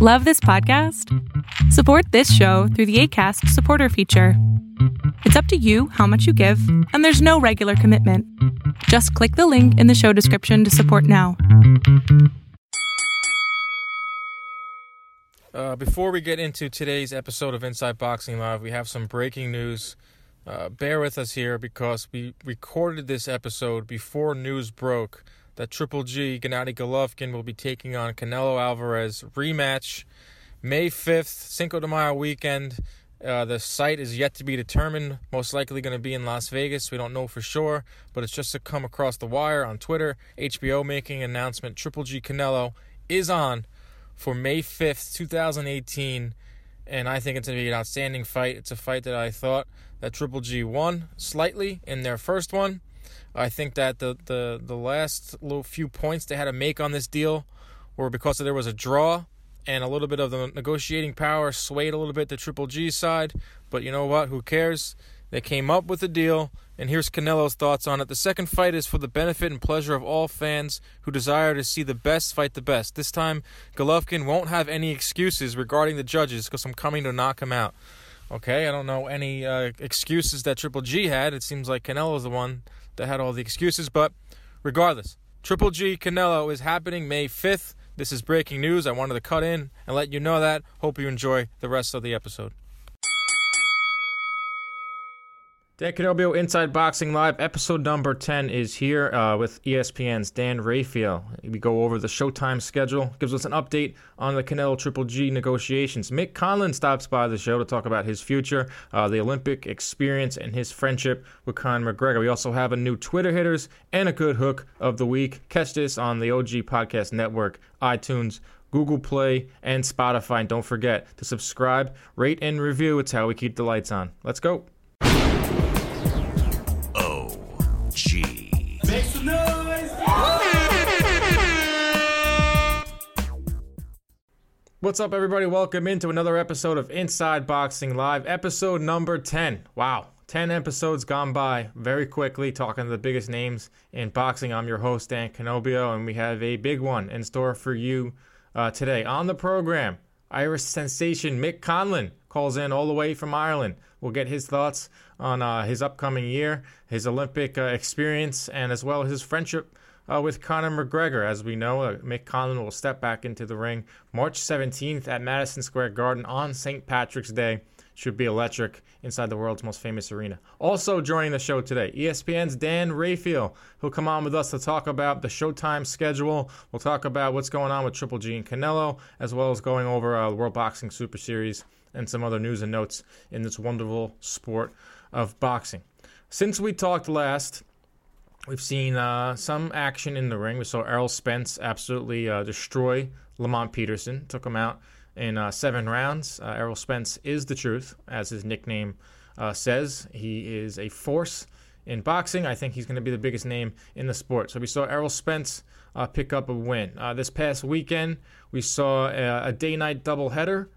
Love this podcast? Support this show through the ACAST supporter feature. It's up to you how much you give, and there's no regular commitment. Just click the link in the show description to support now. Uh, before we get into today's episode of Inside Boxing Live, we have some breaking news. Uh, bear with us here because we recorded this episode before news broke that Triple G Gennady Golovkin will be taking on Canelo Alvarez rematch May 5th, Cinco de Mayo weekend. Uh, the site is yet to be determined. Most likely going to be in Las Vegas. We don't know for sure, but it's just to come across the wire on Twitter. HBO making an announcement. Triple G Canelo is on for May 5th, 2018, and I think it's going to be an outstanding fight. It's a fight that I thought that Triple G won slightly in their first one. I think that the, the, the last little few points they had to make on this deal were because there was a draw and a little bit of the negotiating power swayed a little bit the Triple G side. But you know what? Who cares? They came up with a deal, and here's Canelo's thoughts on it. The second fight is for the benefit and pleasure of all fans who desire to see the best fight the best. This time, Golovkin won't have any excuses regarding the judges because I'm coming to knock him out. Okay, I don't know any uh, excuses that Triple G had. It seems like Canelo's the one that had all the excuses, but regardless, Triple G Canelo is happening May 5th. This is breaking news. I wanted to cut in and let you know that. Hope you enjoy the rest of the episode. Dan Canobbio Inside Boxing Live, episode number 10 is here uh, with ESPN's Dan Rafael. We go over the Showtime schedule, gives us an update on the Canelo Triple G negotiations. Mick Conlan stops by the show to talk about his future, uh, the Olympic experience, and his friendship with Conor McGregor. We also have a new Twitter hitters and a good hook of the week. Catch this on the OG Podcast Network, iTunes, Google Play, and Spotify. And don't forget to subscribe, rate, and review. It's how we keep the lights on. Let's go. What's up, everybody? Welcome into another episode of Inside Boxing Live, episode number 10. Wow, 10 episodes gone by very quickly, talking to the biggest names in boxing. I'm your host, Dan Canobbio, and we have a big one in store for you uh, today. On the program, Irish sensation Mick Conlan calls in all the way from Ireland. We'll get his thoughts on uh, his upcoming year, his Olympic uh, experience, and as well as his friendship uh, with Conor McGregor. As we know, uh, Mick Conlan will step back into the ring March 17th at Madison Square Garden on St. Patrick's Day. Should be electric inside the world's most famous arena. Also joining the show today, ESPN's Dan Rafael. He'll come on with us to talk about the Showtime schedule. We'll talk about what's going on with Triple G and Canelo, as well as going over uh, the World Boxing Super Series and some other news and notes in this wonderful sport of boxing. Since we talked last, we've seen uh, some action in the ring. We saw Errol Spence absolutely uh, destroy Lamont Peterson, took him out in uh, seven rounds. Uh, Errol Spence is the truth, as his nickname uh, says. He is a force in boxing. I think he's going to be the biggest name in the sport. So we saw Errol Spence uh, pick up a win. this past weekend, we saw a, a day-night doubleheader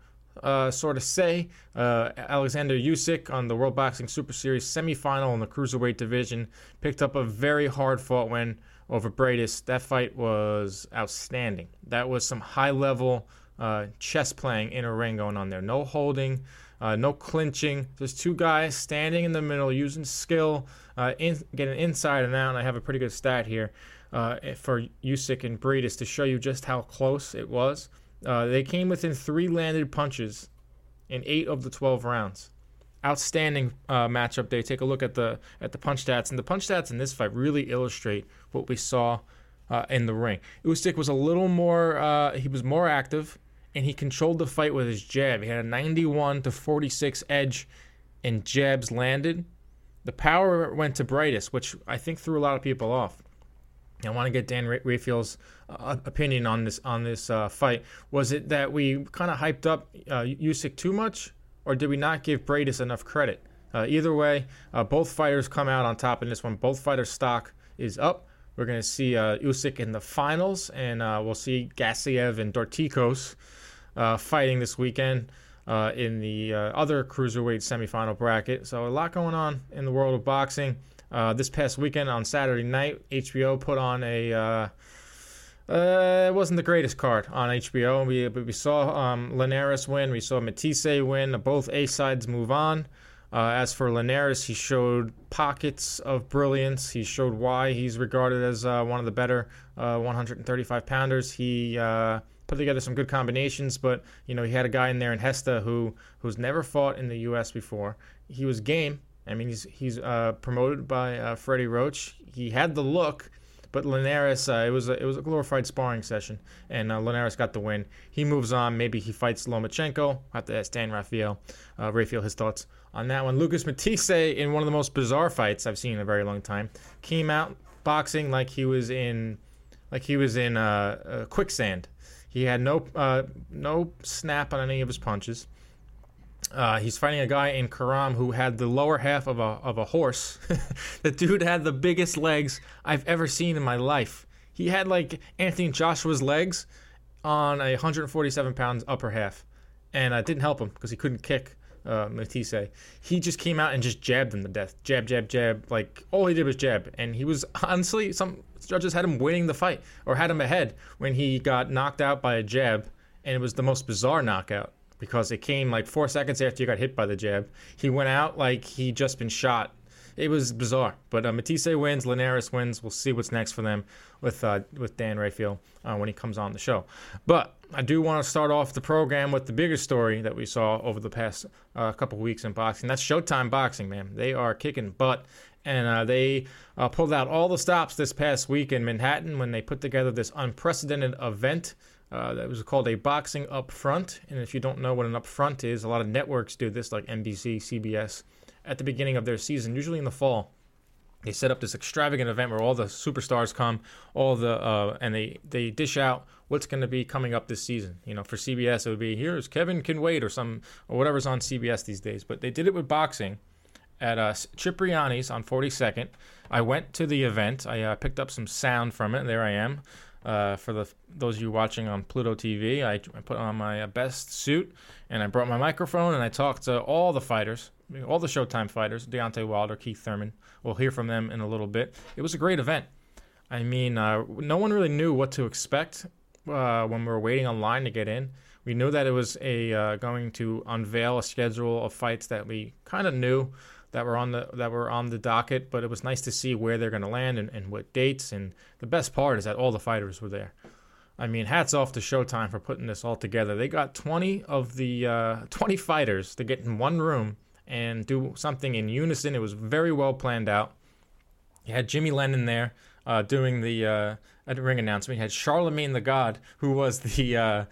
uh, sort of say. Uh, Alexander Usyk on the World Boxing Super Series semifinal in the cruiserweight division picked up a very hard fought win over Briedis. That fight was outstanding. That was some high level uh, chess playing in a ring going on there. No holding, uh, no clinching. There's two guys standing in the middle using skill, uh, in, getting inside and out. And I have a pretty good stat here uh, for Usyk and Briedis to show you just how close it was. Uh, they came within three landed punches in eight of the 12 rounds. Outstanding uh, matchup. They take a look at the at the punch stats, and the punch stats in this fight really illustrate what we saw uh, in the ring. Usyk was a little more. Uh, he was more active, and he controlled the fight with his jab. He had a 91 to 46 edge, and jabs landed. The power went to Briedis, which I think threw a lot of people off. I want to get Dan Rafael's uh, opinion on this on this uh, fight. Was it that we kind of hyped up uh, Usyk too much, or did we not give Briedis enough credit? Uh, either way, uh, both fighters come out on top in this one. Both fighters' stock is up. We're going to see uh, Usyk in the finals, and uh, we'll see Gassiev and Dorticos fighting this weekend. in the other cruiserweight semifinal bracket. So, a lot going on in the world of boxing. Uh, this past weekend on Saturday night, HBO put on a uh, Uh, it wasn't the greatest card on HBO. We we saw um, Linares win. We saw Matthysse win. Both A sides move on. Uh, as for Linares, he showed pockets of brilliance. He showed why he's regarded as uh, one of the better uh, 135 pounders. He put together some good combinations, but you know he had a guy in there in Hesta who who's never fought in the U.S. before. He was game. I mean, he's he's uh, promoted by uh, Freddie Roach. He had the look. But Linares, uh, it was a, it was a glorified sparring session, and uh, Linares got the win. He moves on. Maybe he fights Lomachenko. I have to ask Dan Rafael, uh, Rafael his thoughts on that one. Lucas Matthysse, in one of the most bizarre fights I've seen in a very long time, came out boxing like he was in like he was in uh, uh, quicksand. He had no uh, no snap on any of his punches. Uh, he's fighting a guy in Kiram who had the lower half of a of a horse. the dude had the biggest legs I've ever seen in my life. He had like Anthony Joshua's legs on a 147 pounds upper half, and it didn't help him because he couldn't kick uh, Matthysse. He just came out and just jabbed him to death. Jab, jab, jab. Like all he did was jab, and he was honestly some judges had him winning the fight or had him ahead when he got knocked out by a jab, and it was the most bizarre knockout because it came like four seconds after you got hit by the jab. He went out like he just been shot. It was bizarre, but uh, Matthysse wins, Linares wins. We'll see what's next for them with uh, with Dan Rafael uh, when he comes on the show. But I do want to start off the program with the bigger story that we saw over the past uh, couple weeks in boxing. That's Showtime Boxing, man. They are kicking butt, and uh, they uh, pulled out all the stops this past week in Manhattan when they put together this unprecedented event uh, that was called a boxing upfront. And if you don't know what an upfront is, a lot of networks do this, like NBC, CBS, at the beginning of their season, usually in the fall. They set up this extravagant event where all the superstars come, all the uh, and they they dish out what's going to be coming up this season. You know, for CBS it would be here's Kevin can wait or some or whatever's on CBS these days. But they did it with boxing at uh, Cipriani's on 42nd. I went to the event. I uh, picked up some sound from it. There I am. Uh, for the those of you watching on Pluto TV, I, I put on my uh, best suit and I brought my microphone and I talked to all the fighters, all the Showtime fighters, Deontay Wilder, Keith Thurman. We'll hear from them in a little bit. It was a great event. I mean, uh, no one really knew what to expect uh, when we were waiting online to get in. We knew that it was a uh, going to unveil a schedule of fights that we kind of knew that were on the that were on the docket, but it was nice to see where they're going to land and, and what dates. And the best part is that all the fighters were there. I mean, hats off to Showtime for putting this all together. They got 20 of the uh, 20 fighters to get in one room and do something in unison. It was very well planned out. You had Jimmy Lennon there uh, doing the uh, ring announcement. You had Charlemagne the God, who was the uh,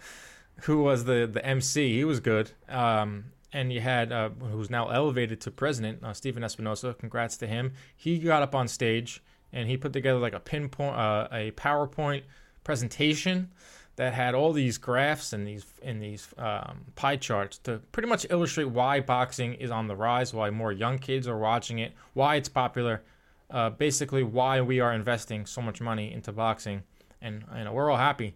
who was the the MC. He was good. Um, and you had uh, who's now elevated to president, uh, Stephen Espinoza. Congrats to him. He got up on stage and he put together like a pinpoint, uh, a PowerPoint presentation that had all these graphs and these and these um, pie charts to pretty much illustrate why boxing is on the rise, why more young kids are watching it, why it's popular, uh, basically why we are investing so much money into boxing, and you know we're all happy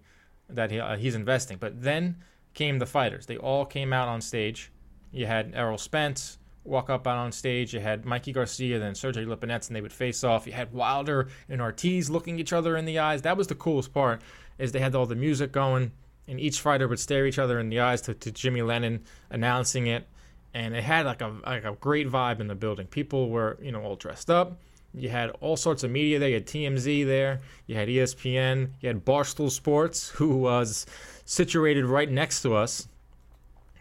that he, uh, he's investing. But then came the fighters; they all came out on stage you had Errol Spence walk up out on stage. You had Mikey Garcia, then Sergey Lipinets, and they would face off. You had Wilder and Ortiz looking each other in the eyes. That was the coolest part, is they had all the music going, and each fighter would stare each other in the eyes to, to Jimmy Lennon announcing it, and it had like a like a great vibe in the building. People were you know all dressed up. You had all sorts of media there. You had TMZ there. You had ESPN. You had Barstool Sports, who was situated right next to us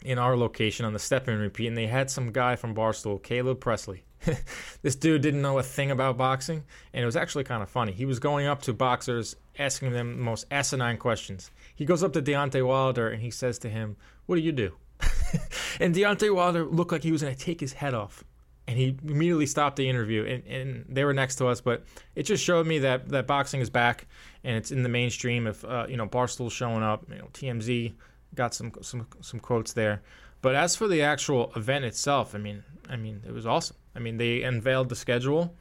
in our location on the step and repeat, and they had some guy from Barstool, Caleb Pressley. this dude didn't know a thing about boxing, and it was actually kind of funny. He was going up to boxers, asking them the most asinine questions. He goes up to Deontay Wilder and he says to him, What do you do? and Deontay Wilder looked like he was going to take his head off. And he immediately stopped the interview, and, and, they were next to us. But it just showed me that, that boxing is back, and it's in the mainstream. If uh, you know Barstool's showing up, you know TMZ, got some some some quotes there. But as for the actual event itself, I mean, I mean, it was awesome. I mean, they unveiled the schedule.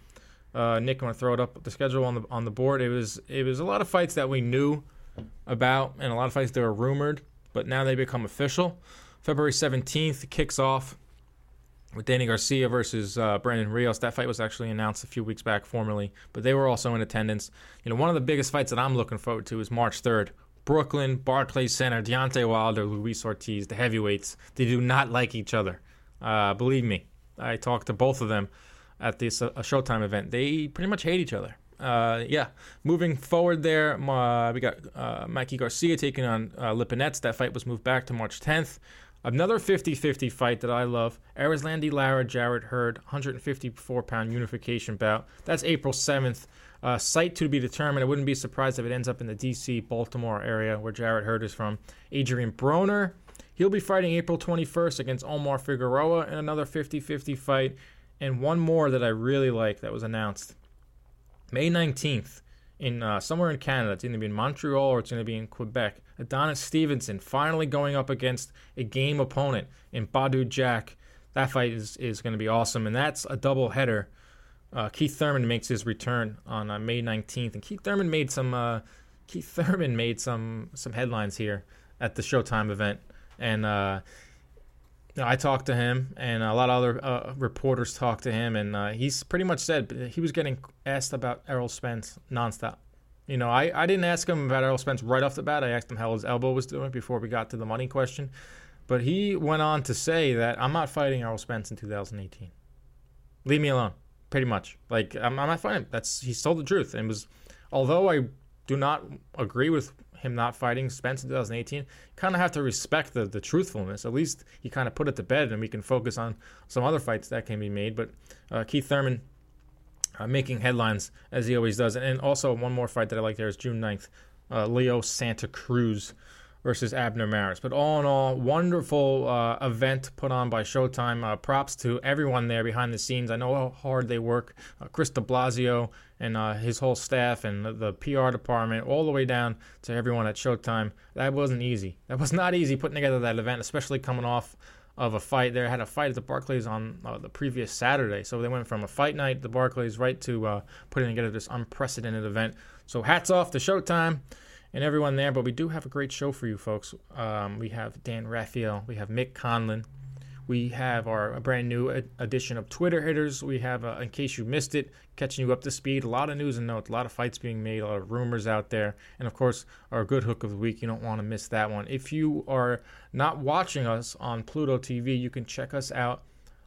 Uh, Nick, I'm gonna throw it up the schedule on the on the board. It was it was a lot of fights that we knew about, and a lot of fights that were rumored, but now they become official. February 17th kicks off with Danny Garcia versus uh, Brandon Rios. That fight was actually announced a few weeks back formally, but they were also in attendance. You know, one of the biggest fights that I'm looking forward to is March 3rd. Brooklyn, Barclays Center, Deontay Wilder, Luis Ortiz, the heavyweights. They do not like each other. Uh, believe me, I talked to both of them at this uh, Showtime event. They pretty much hate each other. Uh, yeah, moving forward there, uh, we got uh, Mikey Garcia taking on uh, Lipinets. That fight was moved back to March 10th. Another 50 50 fight that I love Erislandy Lara, Jarrett Hurd, 154 pound unification bout. That's April 7th. Uh, site to be determined. I wouldn't be surprised if it ends up in the DC, Baltimore area where Jarrett Hurd is from. Adrian Broner, he'll be fighting April 21st against Omar Figueroa in another 50 50 fight. And one more that I really like that was announced May 19th in uh, somewhere in Canada. It's going to be in Montreal or it's going to be in Quebec. Adonis Stevenson finally going up against a game opponent in Badou Jack. That fight is, is going to be awesome, and that's a double header. Uh, Keith Thurman makes his return on uh, May 19th, and Keith Thurman made some uh, Keith Thurman made some some headlines here at the Showtime event, and uh, I talked to him, and a lot of other uh, reporters talked to him, and uh, he's pretty much said he was getting asked about Errol Spence nonstop. You know, I, I didn't ask him about Errol Spence right off the bat. I asked him how his elbow was doing before we got to the money question. But he went on to say that I'm not fighting Errol Spence in 2018. Leave me alone, pretty much. Like I'm, I'm not fighting. That's he told the truth, and was although I do not agree with him not fighting Spence in 2018, kind of have to respect the, the truthfulness. At least he kind of put it to bed, and we can focus on some other fights that can be made. But uh, Keith Thurman uh, making headlines as he always does. And, also, one more fight that I like there is June 9th, uh, Leo Santa Cruz versus Abner Mares. But all in all, wonderful uh, event put on by Showtime. Uh, props to everyone there behind the scenes. I know how hard they work. Uh, Chris de Blasio and uh, his whole staff and the, the, PR department, all the way down to everyone at Showtime. That wasn't easy. That was not easy putting together that event, especially coming off of a fight. They had a fight at the Barclays on uh, the previous Saturday, so they went from a fight night the Barclays right to uh, putting together this unprecedented event. So hats off to Showtime and everyone there. But we do have a great show for you folks. Um, we have Dan Rafael, we have Mick Conlan, we have our brand new edition of Twitter hitters. We have, uh, in case you missed it, catching you up to speed. A lot of news and notes, a lot of fights being made, a lot of rumors out there, and of course, our good hook of the week. You don't want to miss that one. If you are not watching us on Pluto TV, you can check us out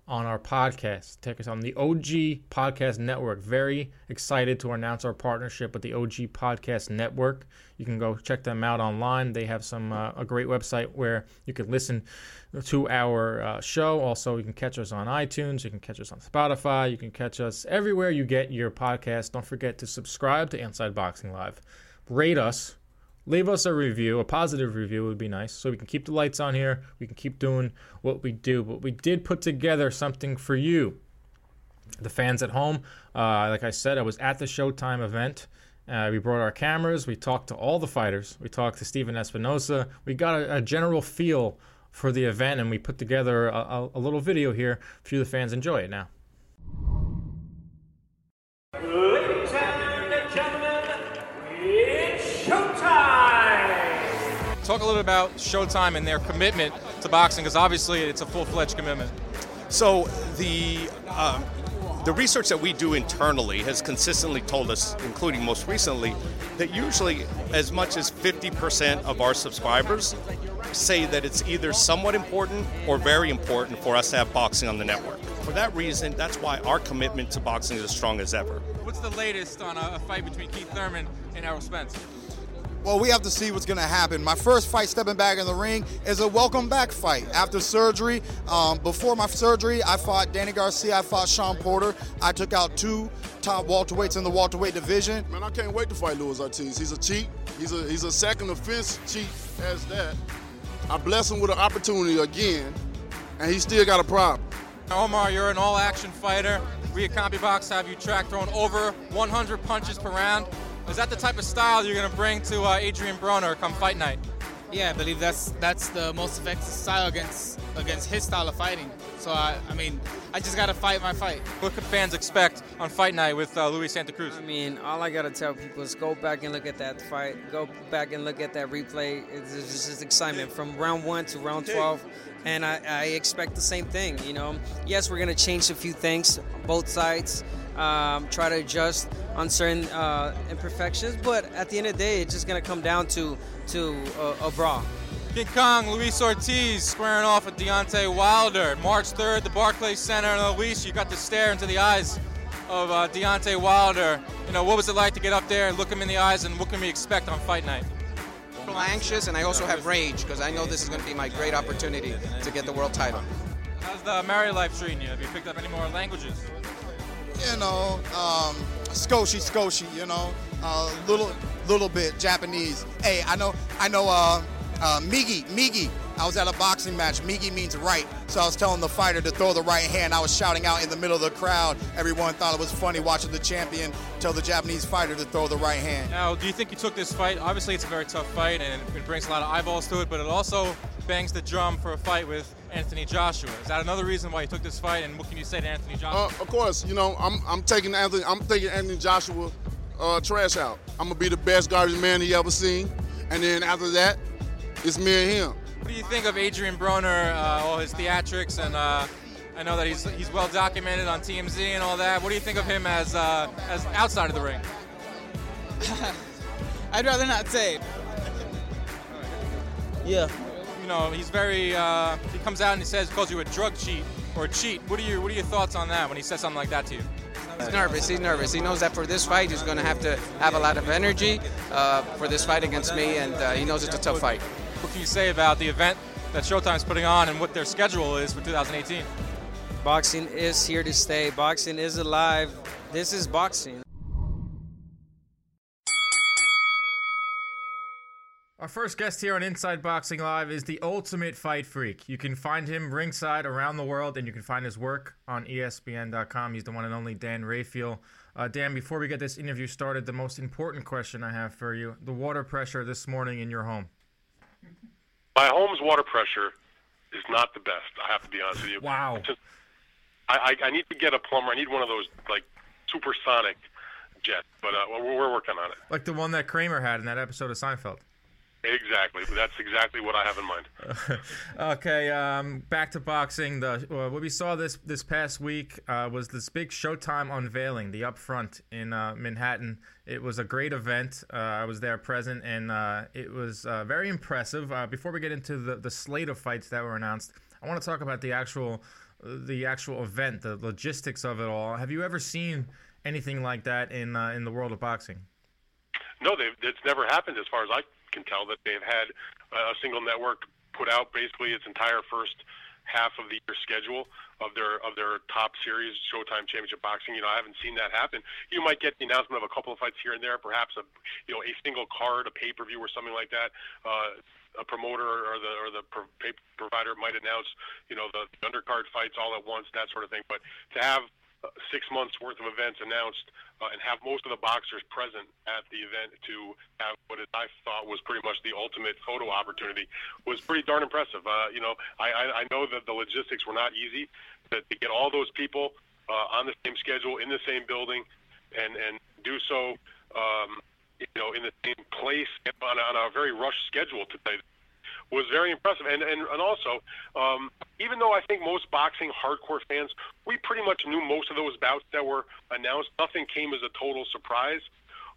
on our podcast. Take us on the OG Podcast Network. Very excited to announce our partnership with the OG Podcast Network. You can go check them out online. They have some uh, a great website where you can listen to our uh, show. Also, you can catch us on iTunes. You can catch us on Spotify. You can catch us everywhere you get your podcast. Don't forget to subscribe to Inside Boxing Live. Rate us leave us a review, a positive review would be nice, so we can keep the lights on here. We can keep doing what we do. But we did put together something for you, the fans at home. Uh, like I said, I was at the Showtime event. Uh, we brought our cameras. We talked to all the fighters. We talked to Stephen Espinoza. We got a, a general feel for the event, and we put together a, a, a little video here for you, the fans. Enjoy it now. Talk a little about Showtime and their commitment to boxing, because obviously it's a full-fledged commitment. So the uh, the research that we do internally has consistently told us, including most recently, that usually as much as 50% of our subscribers say that it's either somewhat important or very important for us to have boxing on the network. For that reason, that's why our commitment to boxing is as strong as ever. What's the latest on a, fight between Keith Thurman and Errol Spence? Well, we have to see what's going to happen. My first fight stepping back in the ring is a welcome back fight after surgery. Um, before my surgery, I fought Danny Garcia, I fought Shawn Porter. I took out two top welterweights in the welterweight division. Man, I can't wait to fight Luis Ortiz. He's a cheat. He's a he's a second offense cheat as that. I bless him with an opportunity again, and he still got a problem. Omar, you're an all-action fighter. We at CompuBox have you track throwing over 100 punches per round. Is that the type of style you're going to bring to uh, Adrian Broner come fight night? Yeah, I believe that's that's the most effective style against against his style of fighting. So I, I mean, I just gotta fight my fight. What can fans expect on fight night with uh, Luis Santa Cruz? I mean, all I gotta tell people is go back and look at that fight. Go back and look at that replay. It's, it's just excitement from round one to round 12, and I, I expect the same thing. You know, yes, we're gonna change a few things, both sides. Um, try to adjust on certain uh, imperfections, but at the end of the day, it's just gonna come down to to a, a brawl. King Kong, Luis Ortiz squaring off with Deontay Wilder. March 3rd, the Barclays Center. And Luis, you got to stare into the eyes of uh, Deontay Wilder. You know, what was it like to get up there and look him in the eyes, and what can we expect on fight night? I'm anxious, and I also have rage because I know this is going to be my great opportunity to get the world title. How's the married life treating you? Have you picked up any more languages? You know, um, Skoshi, you know, a uh, little, little bit Japanese. Hey, I know, I know, uh, uh, Migi, Migi. I was at a boxing match. Migi means right. So I was telling the fighter to throw the right hand. I was shouting out in the middle of the crowd. Everyone thought it was funny watching the champion tell the Japanese fighter to throw the right hand. Now, do you think you took this fight? Obviously, it's a very tough fight and it brings a lot of eyeballs to it, but it also bangs the drum for a fight with Anthony Joshua. Is that another reason why you took this fight? And what can you say to Anthony Joshua? Uh, of course, you know I'm, I'm taking Anthony. I'm taking Anthony Joshua uh, trash out. I'm gonna be the best garbage man he ever seen, and then after that, it's me and him. What do you think of Adrian Broner, uh, all his theatrics, and uh, I know that he's he's well documented on TMZ and all that. What do you think of him as uh, as outside of the ring? I'd rather not say. Yeah. You know, he's very. Uh, he comes out and he says, calls you a drug cheat or a cheat. What are your What are your thoughts on that when he says something like that to you? He's nervous. He's nervous. He knows that for this fight, he's going to have to have a lot of energy uh, for this fight against me, and uh, he knows it's a tough fight. What can you say about the event that Showtime's putting on and what their schedule is for 2018? Boxing is here to stay. Boxing is alive. This is boxing. Our first guest here on Inside Boxing Live is the ultimate fight freak. You can find him ringside around the world, and you can find his work on ESPN.com. He's the one and only Dan Rafael. Uh, Dan, before we get this interview started, the most important question I have for you the water pressure this morning in your home. My home's water pressure is not the best, I have to be honest with you. Wow. I, I, I need to get a plumber. I need one of those, like, supersonic jets, but uh, we're, we're working on it. Like the one that Kramer had in that episode of Seinfeld. Exactly. That's exactly what I have in mind. okay, um, back to boxing. The uh, what we saw this this past week uh, was this big Showtime unveiling, the Upfront in uh, Manhattan. It was a great event. Uh, I was there present, and uh, it was uh, very impressive. before we get into the, the slate of fights that were announced, I want to talk about the actual the actual event, the logistics of it all. Have you ever seen anything like that in in the world of boxing? No, it's never happened as far as I can tell that they've had a single network put out basically its entire first half of the year schedule of their of their top series, Showtime Championship Boxing. You know, I haven't seen that happen. You might get the announcement of a couple of fights here and there, perhaps a you know a single card, a pay per view, or something like that. Uh, a promoter or the or the pro- provider might announce you know the undercard fights all at once, that sort of thing. But to have six months worth of events announced uh, and have most of the boxers present at the event to have what I thought was pretty much the ultimate photo opportunity was pretty darn impressive. Uh, you know, I, I, I know that the logistics were not easy, but to get all those people uh, on the same schedule in the same building and and do so, um, you know, in the same place on on a very rushed schedule to tell was very impressive. And and, and also, um, even though I think most boxing hardcore fans, we pretty much knew most of those bouts that were announced. Nothing came as a total surprise.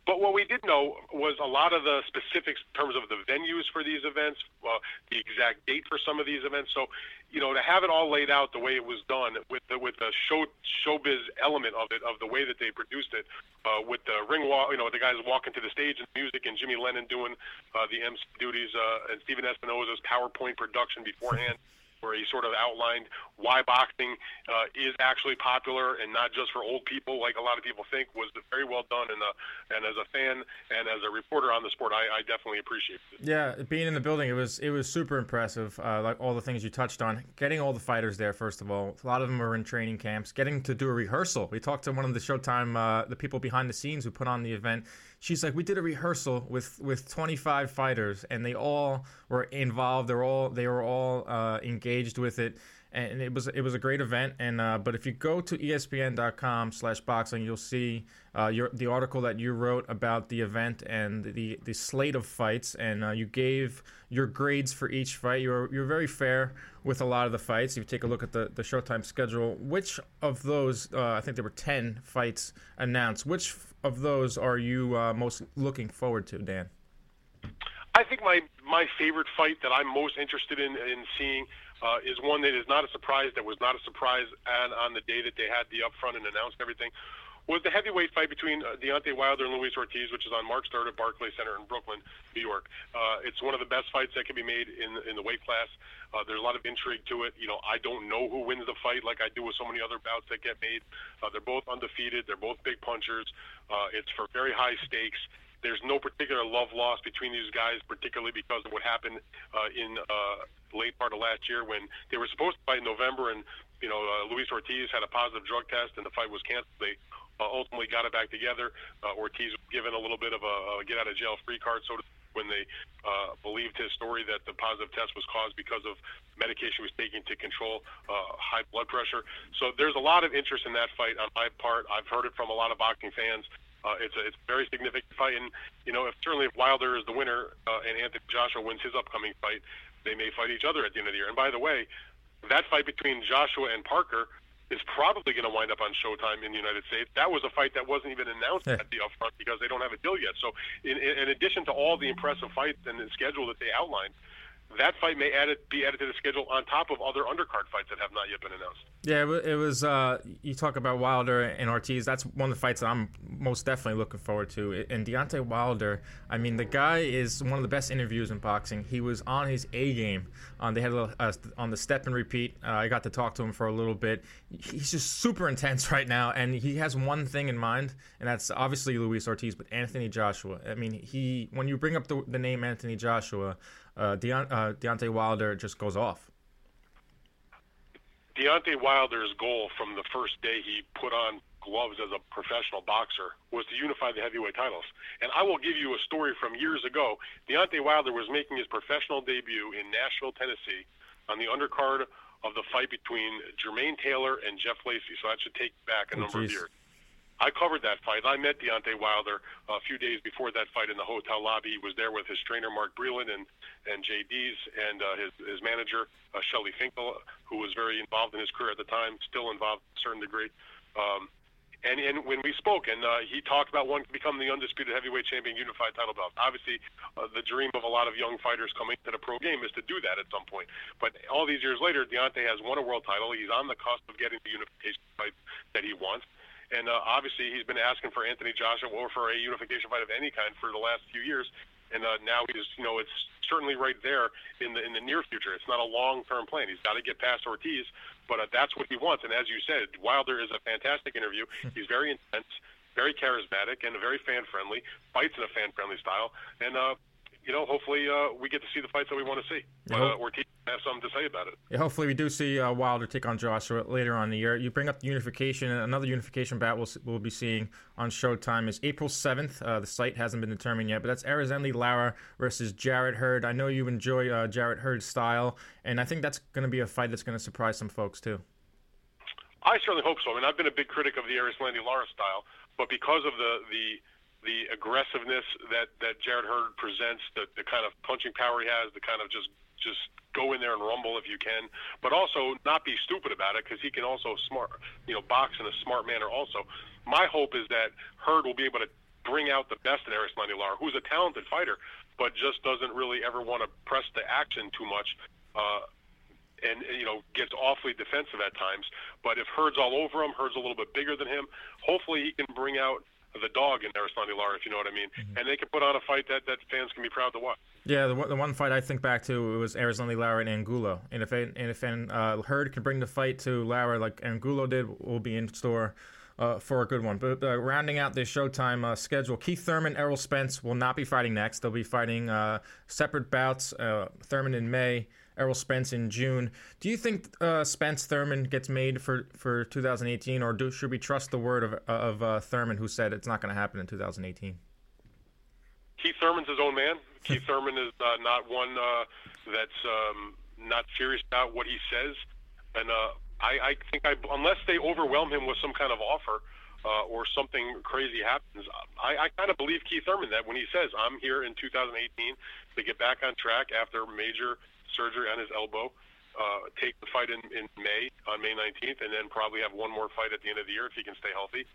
But what we did know was a lot of the specifics in terms of the venues for these events, uh, the exact date for some of these events. So, you know, to have it all laid out the way it was done with the with the show showbiz element of it, of the way that they produced it, uh, with the ring walk, you know, the guys walking to the stage and music, and Jimmy Lennon doing uh, the MC duties, uh, and Stephen Espinoza's PowerPoint production beforehand where he sort of outlined why boxing uh, is actually popular and not just for old people, like a lot of people think, was very well done. And uh, and as a fan and as a reporter on the sport, I, I definitely appreciate it. Yeah, being in the building, it was it was super impressive. Uh, like all the things you touched on, getting all the fighters there. First of all, a lot of them were in training camps. Getting to do a rehearsal. We talked to one of the Showtime, uh, the people behind the scenes who put on the event. She's like, we did a rehearsal with with 25 fighters, and they all were involved. They're all they were all uh, engaged with it and it was it was a great event. And uh, but if you go to ESPN.com/boxing, you'll see uh, your the article that you wrote about the event and the the slate of fights, and uh, you gave your grades for each fight. You're you're very fair with a lot of the fights. If you take a look at the the Showtime schedule, which of those uh, I think there were ten fights announced. Which of those are you uh, most looking forward to, Dan? I think my my favorite fight that I'm most interested in in seeing uh, is one that is not a surprise, that was not a surprise and on the day that they had the upfront and announced everything, was the heavyweight fight between uh, Deontay Wilder and Luis Ortiz, which is on March 3rd at Barclays Center in Brooklyn, New York. Uh, it's one of the best fights that can be made in in the weight class. Uh, there's a lot of intrigue to it. You know, I don't know who wins the fight like I do with so many other bouts that get made. Uh, they're both undefeated. They're both big punchers. Uh, it's for very high stakes. There's no particular love lost between these guys, particularly because of what happened uh, in uh, late part of last year when they were supposed to fight in November, and you know uh, Luis Ortiz had a positive drug test, and the fight was canceled. They uh, ultimately got it back together. Uh, Ortiz was given a little bit of a, a get out of jail free card, so to when they uh, believed his story that the positive test was caused because of medication he was taking to control uh, high blood pressure. So there's a lot of interest in that fight on my part. I've heard it from a lot of boxing fans. Uh, it's a it's a very significant fight, and you know, if certainly if Wilder is the winner uh, and Anthony Joshua wins his upcoming fight, they may fight each other at the end of the year. And by the way, that fight between Joshua and Parker is probably going to wind up on Showtime in the United States. That was a fight that wasn't even announced yeah. at the upfront because they don't have a deal yet. So, in, in addition to all the impressive fights and the schedule that they outlined, that fight may add it, be added to the schedule on top of other undercard fights that have not yet been announced. Yeah, it was. Uh, you talk about Wilder and Ortiz. That's one of the fights that I'm most definitely looking forward to. And Deontay Wilder, I mean, the guy is one of the best interviews in boxing. He was on his A game. Um, they had a, uh, on the step and repeat. Uh, I got to talk to him for a little bit. He's just super intense right now, and he has one thing in mind, and that's obviously Luis Ortiz, but Anthony Joshua. I mean, he when you bring up the, the name Anthony Joshua uh, Deont- uh, Deontay Wilder just goes off. Deontay Wilder's goal from the first day he put on gloves as a professional boxer was to unify the heavyweight titles. And I will give you a story from years ago. Deontay Wilder was making his professional debut in Nashville, Tennessee, on the undercard of the fight between Jermaine Taylor and Jeff Lacy. So that should take back a oh, number geez. of years. I covered that fight. I met Deontay Wilder a few days before that fight in the hotel lobby. He was there with his trainer Mark Breland and and Jay Deas and uh, his his manager uh, Shelly Finkel, who was very involved in his career at the time, still involved to a certain degree. Um, and and when we spoke, and uh, he talked about wanting to become the undisputed heavyweight champion, unified title belt. Obviously, uh, the dream of a lot of young fighters coming to the pro game is to do that at some point. But all these years later, Deontay has won a world title. He's on the cusp of getting the unification fight that he wants. And uh, obviously, he's been asking for Anthony Joshua or for a unification fight of any kind for the last few years. And uh, now he's, you know, it's certainly right there in the in the near future. It's not a long-term plan. He's got to get past Ortiz, but uh, that's what he wants. And as you said, Wilder is a fantastic interview. He's very intense, very charismatic, and very fan-friendly. Fights in a fan-friendly style, and uh, you know, hopefully uh, we get to see the fights that we want to see. Uh, Ortiz have something to say about it. Yeah, hopefully we do see uh, Wilder take on Joshua later on in the year. You bring up the unification. Another unification bout we'll, we'll be seeing on Showtime is April 7th. Uh, the site hasn't been determined yet, but that's Erislandy Lara versus Jarrett Hurd. I know you enjoy uh, Jarrett Hurd's style, and I think that's going to be a fight that's going to surprise some folks too. I certainly hope so. I mean, I've been a big critic of the Erislandy Lara style, but because of the the the aggressiveness that that Jarrett Hurd presents, the the kind of punching power he has, the kind of just just go in there and rumble if you can, but also not be stupid about it because he can also smart, you know, box in a smart manner. Also, my hope is that Hurd will be able to bring out the best in Erislandy Lara, who's a talented fighter, but just doesn't really ever want to press the action too much. Uh, and you know gets awfully defensive at times. But if Hurd's all over him, Hurd's a little bit bigger than him. Hopefully, he can bring out the dog in Erislandy Lara, if you know what I mean. Mm-hmm. And they can put on a fight that, that fans can be proud to watch. Yeah, the, the one fight I think back to was Erislandy Lara and Angulo. And if and if uh, Hurd can bring the fight to Lara like Angulo did, we'll be in store. Uh, for a good one. But uh, rounding out this Showtime uh, schedule, Keith Thurman, Errol Spence will not be fighting next. They'll be fighting uh, separate bouts. Uh, Thurman in May, Errol Spence in June. Do you think uh, Spence Thurman gets made for, for 2018, or do, should we trust the word of, of uh, Thurman, who said it's not going to happen in 2018? Keith Thurman's his own man. Keith Thurman is uh, not one uh, that's um, not serious about what he says, and uh, I, I think I, unless they overwhelm him with some kind of offer uh, or something crazy happens, I, I kind of believe Keith Thurman that when he says I'm here in 2018 to get back on track after major surgery on his elbow. Uh, take the fight in, in May on May 19th, and then probably have one more fight at the end of the year if he can stay healthy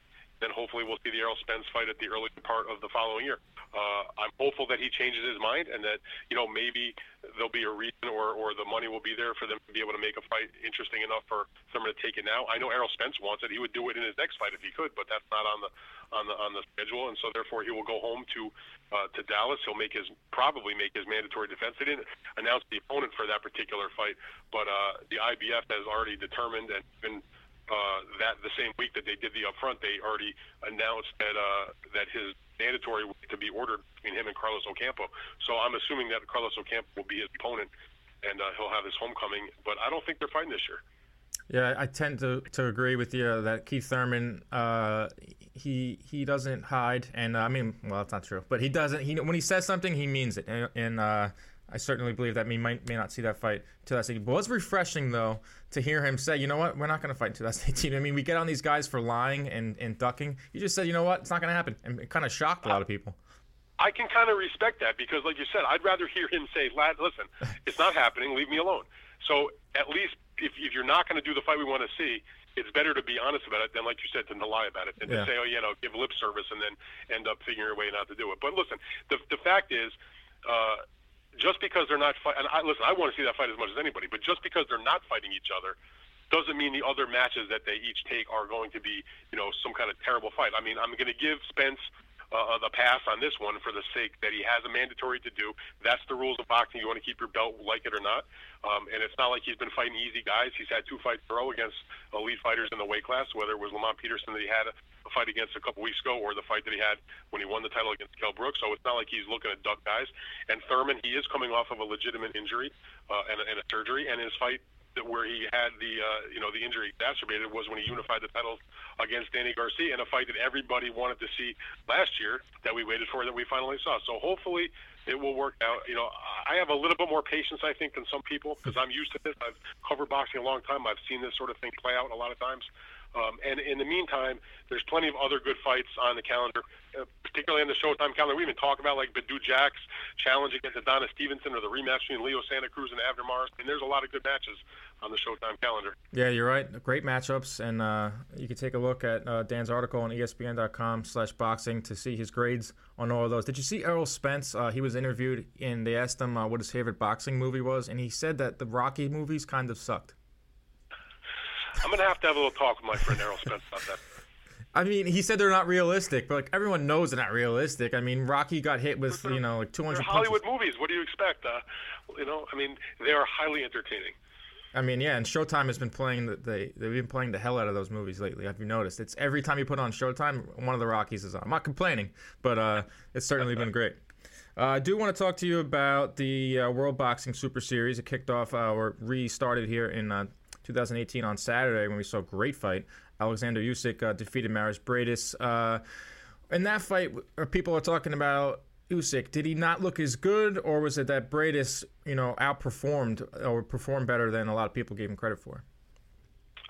then hopefully we'll see the Errol Spence fight at the early part of the following year. Uh, I'm hopeful that he changes his mind and that you know maybe there'll be a reason or or the money will be there for them to be able to make a fight interesting enough for someone to take it now. I know Errol Spence wants it; he would do it in his next fight if he could, but that's not on the on the on the schedule, and so therefore he will go home to uh, to Dallas. He'll make his probably make his mandatory defense. They didn't announce the opponent for that particular fight, but uh, the IBF has already determined and been uh, that the same week that they did the upfront, they already announced that uh, that his mandatory to be ordered between him and Carlos Ocampo. So I'm assuming that Carlos Ocampo will be his opponent, and uh, he'll have his homecoming. But I don't think they're fighting this year. Yeah, I tend to, to agree with you that Keith Thurman, uh, he he doesn't hide, and uh, I mean, well, that's not true, but he doesn't. He when he says something, he means it, and, and uh, I certainly believe that we might may not see that fight 2018. But it was refreshing though to hear him say, you know what, we're not going to fight in 2018. I mean, we get on these guys for lying and, and ducking. You just said, you know what, it's not going to happen, and it kind of shocked a lot of people. I can kind of respect that because, like you said, I'd rather hear him say, "Lad, listen, it's not happening. Leave me alone." So at least if, if you're not going to do the fight we want to see, it's better to be honest about it than, like you said, than to lie about it, than yeah. to say, "Oh, you know, give lip service," and then end up figuring a way not to do it. But listen, the the fact is. Uh, just because they're not fighting, I, listen, I want to see that fight as much as anybody, but just because they're not fighting each other doesn't mean the other matches that they each take are going to be, you know, some kind of terrible fight. I mean, I'm going to give Spence uh, the pass on this one for the sake that he has a mandatory to do. That's the rules of boxing. You want to keep your belt, like it or not. Um, and it's not like he's been fighting easy guys. He's had two fights in a row against elite fighters in the weight class, whether it was Lamont Peterson that he had a, a fight against a couple weeks ago or the fight that he had when he won the title against Kell Brooks. So it's not like he's looking at duck guys. And Thurman, he is coming off of a legitimate injury uh, and, and a surgery. And his fight where he had the uh, you know the injury exacerbated was when he unified the titles against Danny Garcia in a fight that everybody wanted to see last year that we waited for that we finally saw. So hopefully it will work out. You know, I have a little bit more patience I think than some people because I'm used to this. I've covered boxing a long time. I've seen this sort of thing play out a lot of times. Um, and in the meantime, there's plenty of other good fights on the calendar, uh, particularly on the Showtime calendar. We even talk about like Badou Jack's challenge against Adonis Stevenson or the rematch between Leo Santa Cruz and Abner Mares. And there's a lot of good matches on the Showtime calendar. Yeah, you're right. Great matchups, and uh, you can take a look at uh, Dan's article on ESPN.com slash boxing to see his grades on all of those. Did you see Errol Spence? Uh, he was interviewed, and they asked him uh, what his favorite boxing movie was, and he said that the Rocky movies kind of sucked. I'm gonna have to have a little talk with my friend Errol Spence about that. I mean, he said they're not realistic, but like everyone knows they're not realistic. I mean, Rocky got hit with you know like 200. They're Hollywood punches. movies. What do you expect? Uh, you know, I mean, they are highly entertaining. I mean, yeah, and Showtime has been playing the they they've been playing the hell out of those movies lately. Have you noticed? It's every time you put on Showtime, one of the Rockies is on. I'm not complaining, but uh, it's certainly been great. Uh, I do want to talk to you about the uh, World Boxing Super Series. It kicked off uh, or restarted here in uh, 2018 on Saturday when we saw a great fight. Alexander Usyk uh, defeated Mairis Briedis. Uh, in that fight, uh, people are talking about Usyk. Did he not look as good, or was it that Briedis, you know, outperformed or performed better than a lot of people gave him credit for?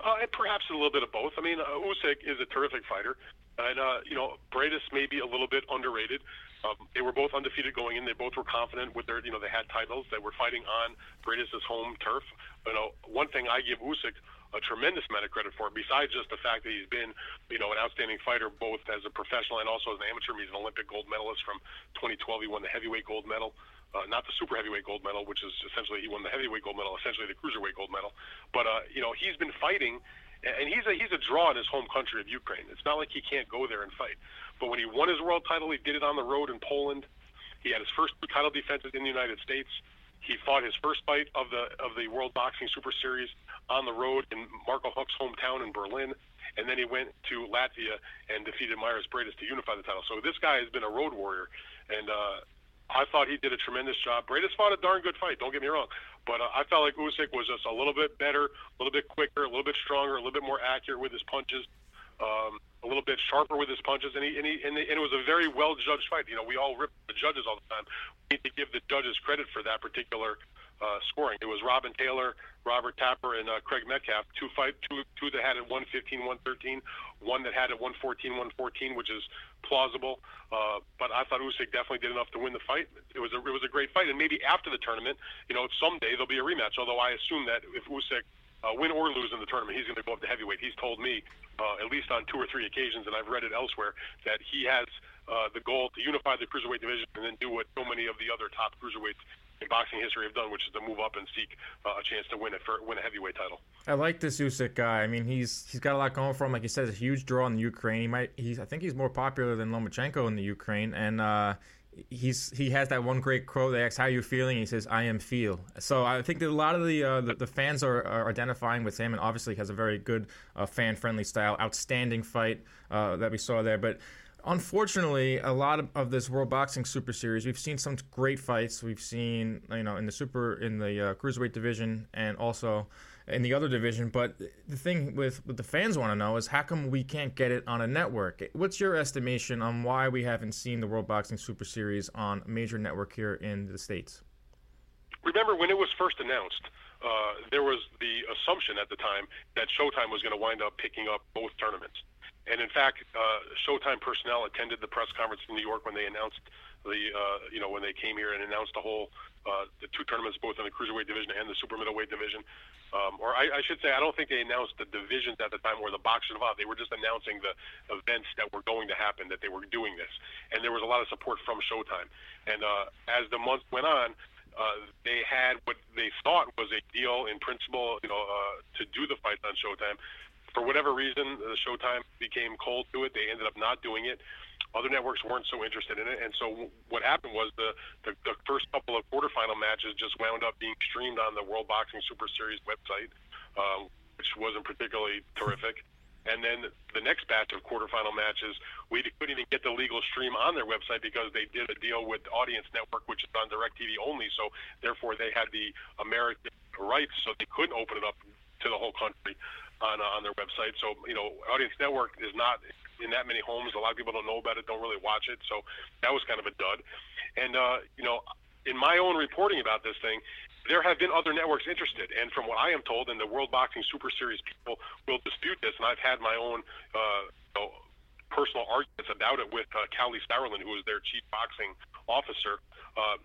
Uh, perhaps a little bit of both. I mean, uh, Usyk is a terrific fighter, and uh, you know, Briedis may be a little bit underrated. Um, they were both undefeated going in. They both were confident with their, you know, they had titles. They were fighting on Briedis' home turf. You know, one thing I give Usyk a tremendous amount of credit for, besides just the fact that he's been, you know, an outstanding fighter both as a professional and also as an amateur. He's an Olympic gold medalist from 2012. He won the heavyweight gold medal. Uh, not the super heavyweight gold medal, which is essentially he won the heavyweight gold medal, essentially the cruiserweight gold medal. But uh, you know he's been fighting, and he's a he's a draw in his home country of Ukraine. It's not like he can't go there and fight. But when he won his world title, he did it on the road in Poland. He had his first title defenses in the United States. He fought his first fight of the of the World Boxing Super Series on the road in Marco Huck's hometown in Berlin, and then he went to Latvia and defeated Mairis Briedis to unify the title. So this guy has been a road warrior, and uh, I thought he did a tremendous job. Briedis fought a darn good fight. Don't get me wrong, but uh, I felt like Usyk was just a little bit better, a little bit quicker, a little bit stronger, a little bit more accurate with his punches. Um, a little bit sharper with his punches, and he and, he, and, and it was a very well judged fight. You know, we all rip the judges all the time. We need to give the judges credit for that particular uh, scoring. It was Robin Taylor, Robert Tapper, and uh, Craig Metcalfe. Two fight, two two that had it 115, 113. One that had it 114, 114, which is plausible. Uh, but I thought Usyk definitely did enough to win the fight. It was a it was a great fight, and maybe after the tournament, you know, someday there'll be a rematch. Although I assume that if Usyk uh, win or lose in the tournament, he's going to go up to heavyweight. He's told me, uh, at least on two or three occasions, and I've read it elsewhere, that he has uh, the goal to unify the cruiserweight division and then do what so many of the other top cruiserweights in boxing history have done, which is to move up and seek uh, a chance to win it for win a heavyweight title. I like this Usyk guy. I mean, he's he's got a lot going for him. Like you said, a huge draw in the Ukraine. He might. He's. I think he's more popular than Lomachenko in the Ukraine, and. Uh, he's he has that one great quote. They ask how you feeling. He says, "I am feel." So I think that a lot of the uh, the, the, fans are, are, identifying with him, and obviously has a very good uh, fan friendly style. Outstanding fight uh, that we saw there, but unfortunately, a lot of, of, this World Boxing Super Series, we've seen some great fights. We've seen, you know, in the super, in the uh, cruiserweight division, and also in the other division. But the thing with what the fans want to know is how come we can't get it on a network? What's your estimation on why we haven't seen the World Boxing Super Series on a major network here in the states? Remember when it was first announced? Uh, there was the assumption at the time that Showtime was going to wind up picking up both tournaments. And in fact, uh, Showtime personnel attended the press conference in New York when they announced the, uh, you know, when they came here and announced the whole, uh, the two tournaments, both in the cruiserweight division and the super middleweight division. Um, or I, I should say, I don't think they announced the divisions at the time or the boxers involved. They were just announcing the events that were going to happen, that they were doing this. And there was a lot of support from Showtime. And uh, as the months went on, uh, they had what they thought was a deal in principle, you know, uh, to do the fights on Showtime for whatever reason, the Showtime became cold to it. They ended up not doing it. Other networks weren't so interested in it, and so what happened was the, the the first couple of quarterfinal matches just wound up being streamed on the World Boxing Super Series website, um, which wasn't particularly terrific. And then the next batch of quarterfinal matches, we couldn't even get the legal stream on their website because they did a deal with Audience Network, which is on DirecTV only. So therefore, they had the American rights, so they couldn't open it up to the whole country on uh, on their website. So you know, Audience Network is not in that many homes. A lot of people don't know about it, don't really watch it. So that was kind of a dud. And uh, you know, in my own reporting about this thing, there have been other networks interested, and from what I am told, and the World Boxing Super Series people will dispute this, and I've had my own uh, you know, personal arguments about it with uh, Kalle Sauerland, who is their chief boxing officer. Uh,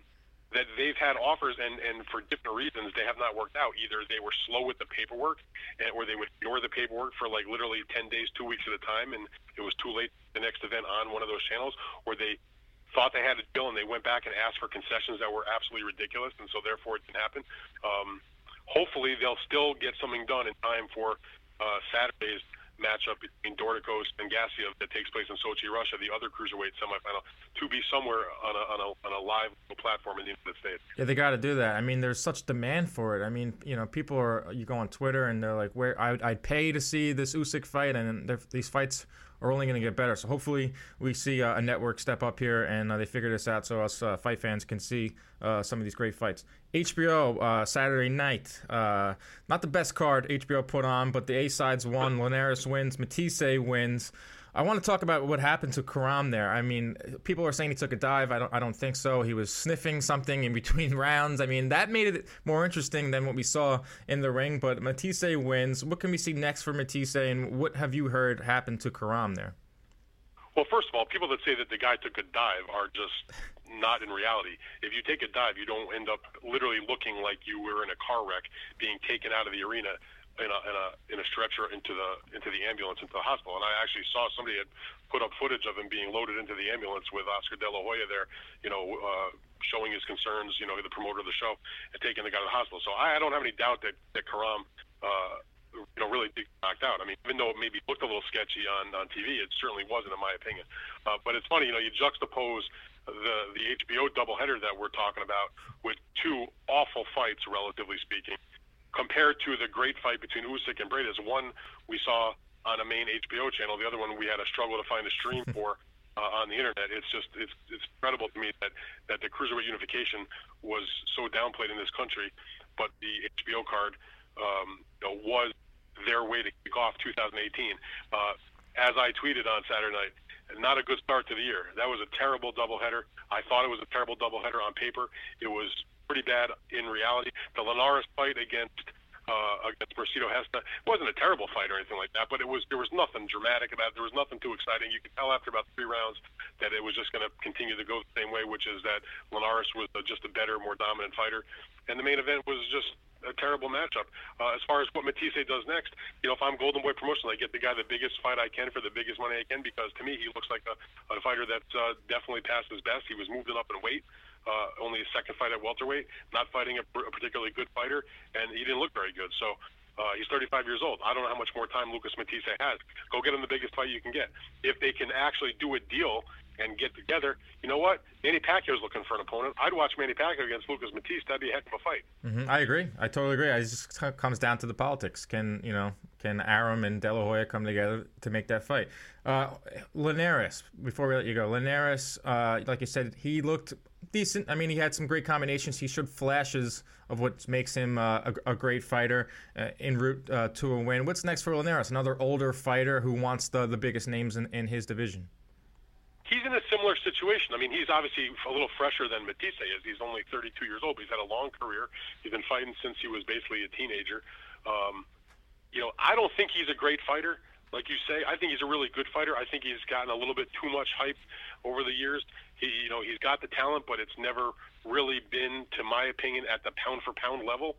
that they've had offers and, and for different reasons they have not worked out. Either they were slow with the paperwork, and, or they would ignore the paperwork for like literally 10 days, two weeks at a time, and it was too late the next event on one of those channels, or they thought they had a deal and they went back and asked for concessions that were absolutely ridiculous, and so therefore it didn't happen. Um, hopefully they'll still get something done in time for uh, Saturday's matchup between Dorticos and Gassiev that takes place in Sochi, Russia, the other cruiserweight semifinal, to be somewhere on a, on a, on a live platform in the United States. Yeah, they got to do that. I mean, there's such demand for it. I mean, you know, people are you go on Twitter and they're like, "Where I, I'd pay to see this Usyk fight," and these fights are only going to get better. So hopefully we see uh, a network step up here and uh, they figure this out so us uh, fight fans can see uh, some of these great fights. HBO uh, Saturday night, not the best card HBO put on, but the A sides won. Linares wins, Matthysse wins. I want to talk about what happened to Kiram there. I mean, people are saying he took a dive. I don't. I don't think so. He was sniffing something in between rounds. I mean, that made it more interesting than what we saw in the ring. But Matthysse wins. What can we see next for Matthysse, and what have you heard happen to Kiram there? Well, first of all, people that say that the guy took a dive are just not in reality. If you take a dive, you don't end up literally looking like you were in a car wreck being taken out of the arena in a in a in a stretcher into the into the ambulance into the hospital. And I actually saw somebody had put up footage of him being loaded into the ambulance with Oscar De La Hoya there, you know, uh, showing his concerns, you know, the promoter of the show, and taking the guy to the hospital. So I, I don't have any doubt that that Kiram. Uh, you know, really knocked out. I mean, even though it maybe looked a little sketchy on on TV, it certainly wasn't, in my opinion. Uh, but it's funny, you know, you juxtapose the the HBO doubleheader that we're talking about with two awful fights, relatively speaking, compared to the great fight between Usyk and Briedis. One we saw on a main HBO channel. The other one we had a struggle to find a stream for uh, on the internet. It's just it's it's incredible to me that that the cruiserweight unification was so downplayed in this country, but the HBO card um, you know, was their way to kick off 2018. Uh, as I tweeted on Saturday night, not a good start to the year. That was a terrible doubleheader. I thought it was a terrible doubleheader on paper. It was pretty bad in reality. The Linares fight against uh, against Mercito Gesta it wasn't a terrible fight or anything like that, but it was there was nothing dramatic about it. There was nothing too exciting. You could tell after about three rounds that it was just going to continue to go the same way, which is that Linares was just a better, more dominant fighter, and the main event was just a terrible matchup. Uh, as far as what Matthysse does next, you know, if I'm Golden Boy Promotions, I get the guy the biggest fight I can for the biggest money I can because to me he looks like a, a fighter that's uh, definitely past his best. He was moving up in weight. Uh, only his second fight at welterweight, not fighting a, a particularly good fighter, and he didn't look very good. So uh, he's 35 years old. I don't know how much more time Lucas Matthysse has. Go get him the biggest fight you can get. If they can actually do a deal and get together, you know what? Manny Pacquiao's looking for an opponent. I'd watch Manny Pacquiao against Lucas Matthysse. That'd be a heck of a fight. Mm-hmm. I agree. I totally agree. It just comes down to the politics. Can you know? Can Arum and De La Hoya come together to make that fight? Uh, Linares. Before we let you go, Linares. Uh, like you said, he looked decent. I mean, he had some great combinations. He showed flashes of what makes him uh, a, a, great fighter uh, en route uh, to a win. What's next for Linares? Another older fighter who wants the, the biggest names in, in his division he's in a similar situation. I mean, he's obviously a little fresher than Matthysse is. He's only 32 years old, but he's had a long career. He's been fighting since he was basically a teenager. Um, you know, I don't think he's a great fighter, like you say. I think he's a really good fighter. I think he's gotten a little bit too much hype over the years. He, you know, he's got the talent, but it's never really been, to my opinion, at the pound for pound level.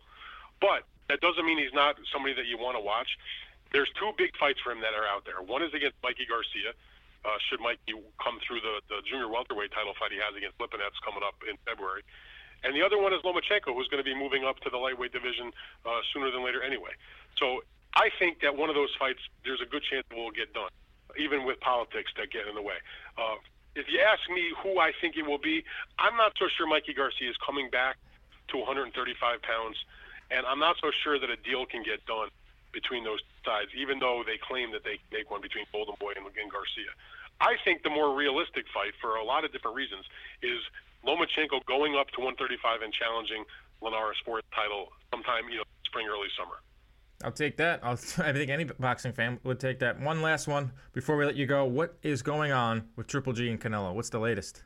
But that doesn't mean he's not somebody that you want to watch. There's two big fights for him that are out there. One is against Mikey Garcia uh, should Mikey come through the, the junior welterweight title fight he has against Lipinets coming up in February. And the other one is Lomachenko, who's going to be moving up to the lightweight division uh, sooner than later anyway. So I think that one of those fights, there's a good chance it will get done, even with politics that get in the way. Uh, if you ask me who I think it will be, I'm not so sure Mikey Garcia is coming back to 135 pounds, and I'm not so sure that a deal can get done between those sides, even though they claim that they make one between Golden Boy and, and Garcia. I think the more realistic fight, for a lot of different reasons, is Lomachenko going up to 135 and challenging Linares for his title sometime, you know, spring, early summer. I'll take that. I'll, I think any boxing fan would take that. One last one before we let you go. What is going on with Triple G and Canelo? What's the latest?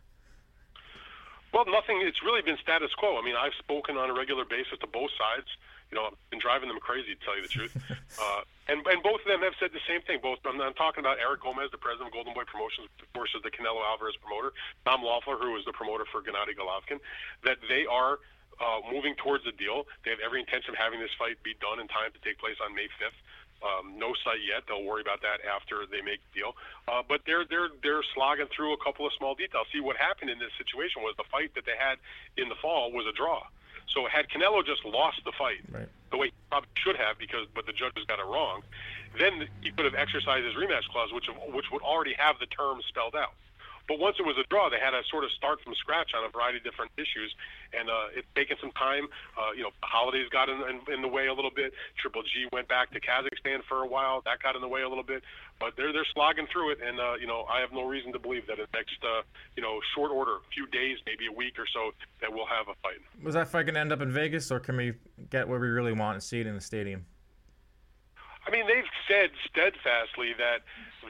Well, nothing. It's really been status quo. I mean, I've spoken on a regular basis to both sides you know, I've been driving them crazy to tell you the truth. uh, and and both of them have said the same thing. Both I'm, I'm talking about Eric Gomez, the president of Golden Boy Promotions, versus the Canelo Alvarez promoter, Tom Loeffler, who is the promoter for Gennady Golovkin, that they are uh, moving towards a deal. They have every intention of having this fight be done in time to take place on May 5th. Um, no site yet. They'll worry about that after they make the deal. Uh, but they're they're they're slogging through a couple of small details. See what happened in this situation was the fight that they had in the fall was a draw. So had Canelo just lost the fight right. the way he probably should have, because but the judges got it wrong, then he could have exercised his rematch clause, which which would already have the terms spelled out. But once it was a draw, they had to sort of start from scratch on a variety of different issues, and uh, it's taken some time. Uh, you know, the holidays got in, in, in the way a little bit. Triple G went back to Kazakhstan for a while. That got in the way a little bit, but they're they're slogging through it, and uh, you know, I have no reason to believe that in next uh, you know short order, a few days, maybe a week or so, that we'll have a fight. Was that fight going to end up in Vegas, or can we get where we really want and see it in the stadium? I mean, they've said steadfastly that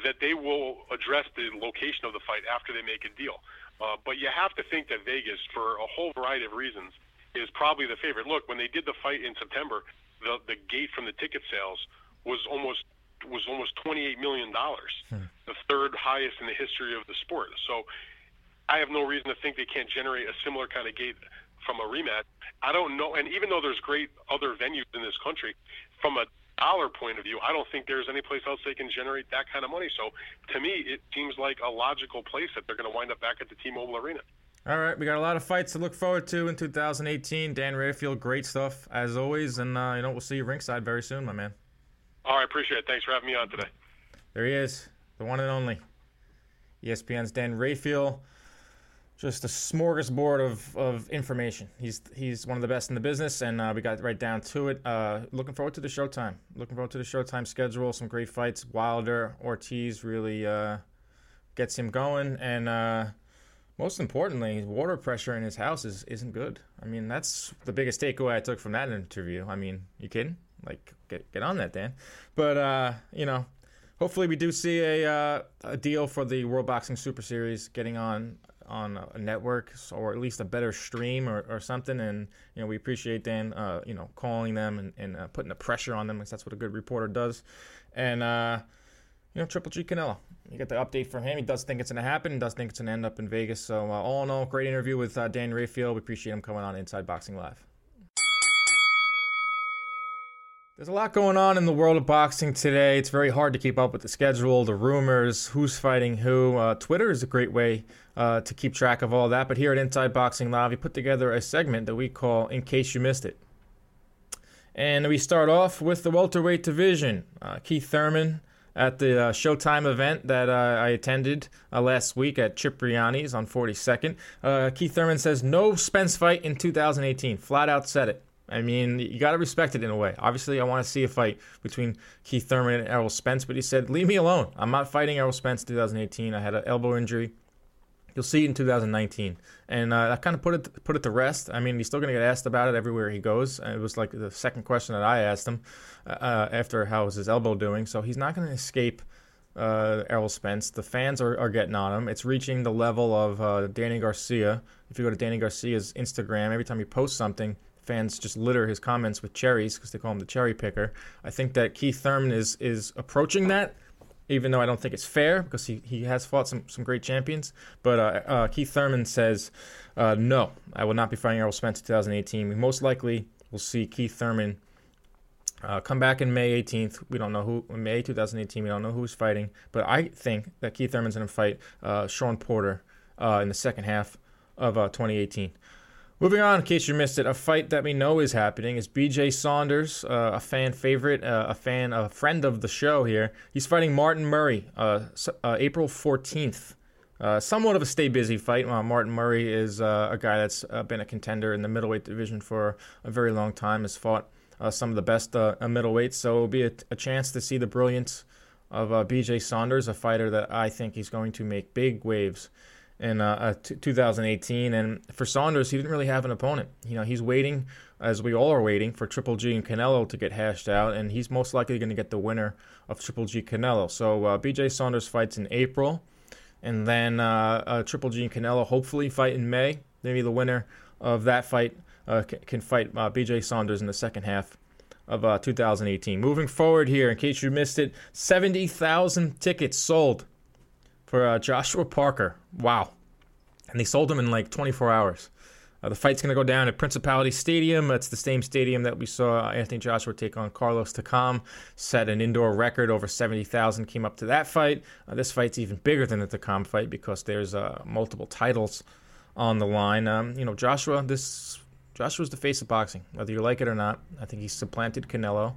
that they will address the location of the fight after they make a deal. Uh, but you have to think that Vegas, for a whole variety of reasons, is probably the favorite. Look, when they did the fight in September, the the gate from the ticket sales was almost was almost twenty eight million dollars, hmm. the third highest in the history of the sport. So, I have no reason to think they can't generate a similar kind of gate from a rematch. I don't know, and even though there's great other venues in this country, from a dollar point of view, I don't think there's any place else they can generate that kind of money. So to me, it seems like a logical place that they're going to wind up back at the T-Mobile Arena. All right, we got a lot of fights to look forward to in 2018. Dan Rafael, great stuff as always, and uh, you know we'll see you ringside very soon, my man. All right, appreciate it. Thanks for having me on today. There he is, the one and only ESPN's Dan Rafael just a smorgasbord of, of information. He's he's one of the best in the business, and uh, we got right down to it. Uh, looking forward to the Showtime. Looking forward to the Showtime schedule. Some great fights. Wilder, Ortiz really uh, gets him going, and uh, most importantly, water pressure in his house is isn't good. I mean, that's the biggest takeaway I took from that interview. I mean, you kidding? Like, get get on that, Dan. But uh, you know, hopefully we do see a uh, a deal for the World Boxing Super Series getting on on a network or at least a better stream or, or something. And you know we appreciate Dan, uh, you know, calling them and, and uh, putting the pressure on them because that's what a good reporter does. And uh, you know, Triple G Canelo. You get the update from him. He does think it's going to happen. Does think it's going to end up in Vegas. So uh, all in all, great interview with uh, Dan Rafael. We appreciate him coming on Inside Boxing Live. There's a lot going on in the world of boxing today. It's very hard to keep up with the schedule, the rumors, who's fighting who. Uh, Twitter is a great way uh, to keep track of all that. But here at Inside Boxing Live, we put together a segment that we call In Case You Missed It. And we start off with the welterweight division. Uh, Keith Thurman at the uh, Showtime event that uh, I attended uh, last week at Cipriani's on 42nd. Uh, Keith Thurman says no Spence fight in 2018. Flat out said it. I mean, you got to respect it in a way. Obviously, I want to see a fight between Keith Thurman and Errol Spence, but he said, leave me alone. I'm not fighting Errol Spence 2018. I had an elbow injury. You'll see it in 2019, and uh, that kind of put it put it to rest. I mean, he's still going to get asked about it everywhere he goes. It was like the second question that I asked him uh, uh after how was his elbow doing. So he's not going to escape uh, Errol Spence. The fans are, are getting on him. It's reaching the level of uh, Danny Garcia. If you go to Danny Garcia's Instagram, every time he posts something, fans just litter his comments with cherries because they call him the cherry picker. I think that Keith Thurman is is approaching that, even though I don't think it's fair because he, he has fought some, some great champions. But uh, uh, Keith Thurman says, uh, no, I will not be fighting Errol Spence in 2018. We most likely will see Keith Thurman uh, come back in May 18th. We don't know who, in May 2018, we don't know who's fighting. But I think that Keith Thurman's going to fight uh, Shawn Porter uh, in the second half of 2018. Moving on, in case you missed it, a fight that we know is happening is BJ Saunders, uh, a fan favorite, uh, a fan, a friend of the show here. He's fighting Martin Murray, uh, uh April 14th. Uh, somewhat of a stay busy fight. Uh, Martin Murray is a guy that's been a contender in the middleweight division for a very long time, has fought some of the best middleweights, so it'll be a, a, chance to see the brilliance of BJ Saunders, a fighter that I think he's going to make big waves in uh, uh, t- 2018. And for Saunders, he didn't really have an opponent. You know, he's waiting, as we all are waiting, for Triple G and Canelo to get hashed out, and he's most likely going to get the winner of Triple G Canelo. So uh, BJ Saunders fights in April, and then uh, uh, Triple G and Canelo hopefully fight in May. Maybe the winner of that fight uh, c- can fight BJ Saunders in the second half of 2018. Moving forward here, in case you missed it, 70,000 tickets sold for uh, Joshua Parker. Wow. And they sold him in like 24 hours. Uh, the fight's going to go down at Principality Stadium. It's the same stadium that we saw Anthony Joshua take on Carlos Takam. Set an indoor record over 70,000 came up to that fight. Uh, this fight's even bigger than the Takam fight because there's uh, multiple titles on the line. Um, you know, Joshua, this Joshua's the face of boxing, whether you like it or not. I think he's supplanted Canelo.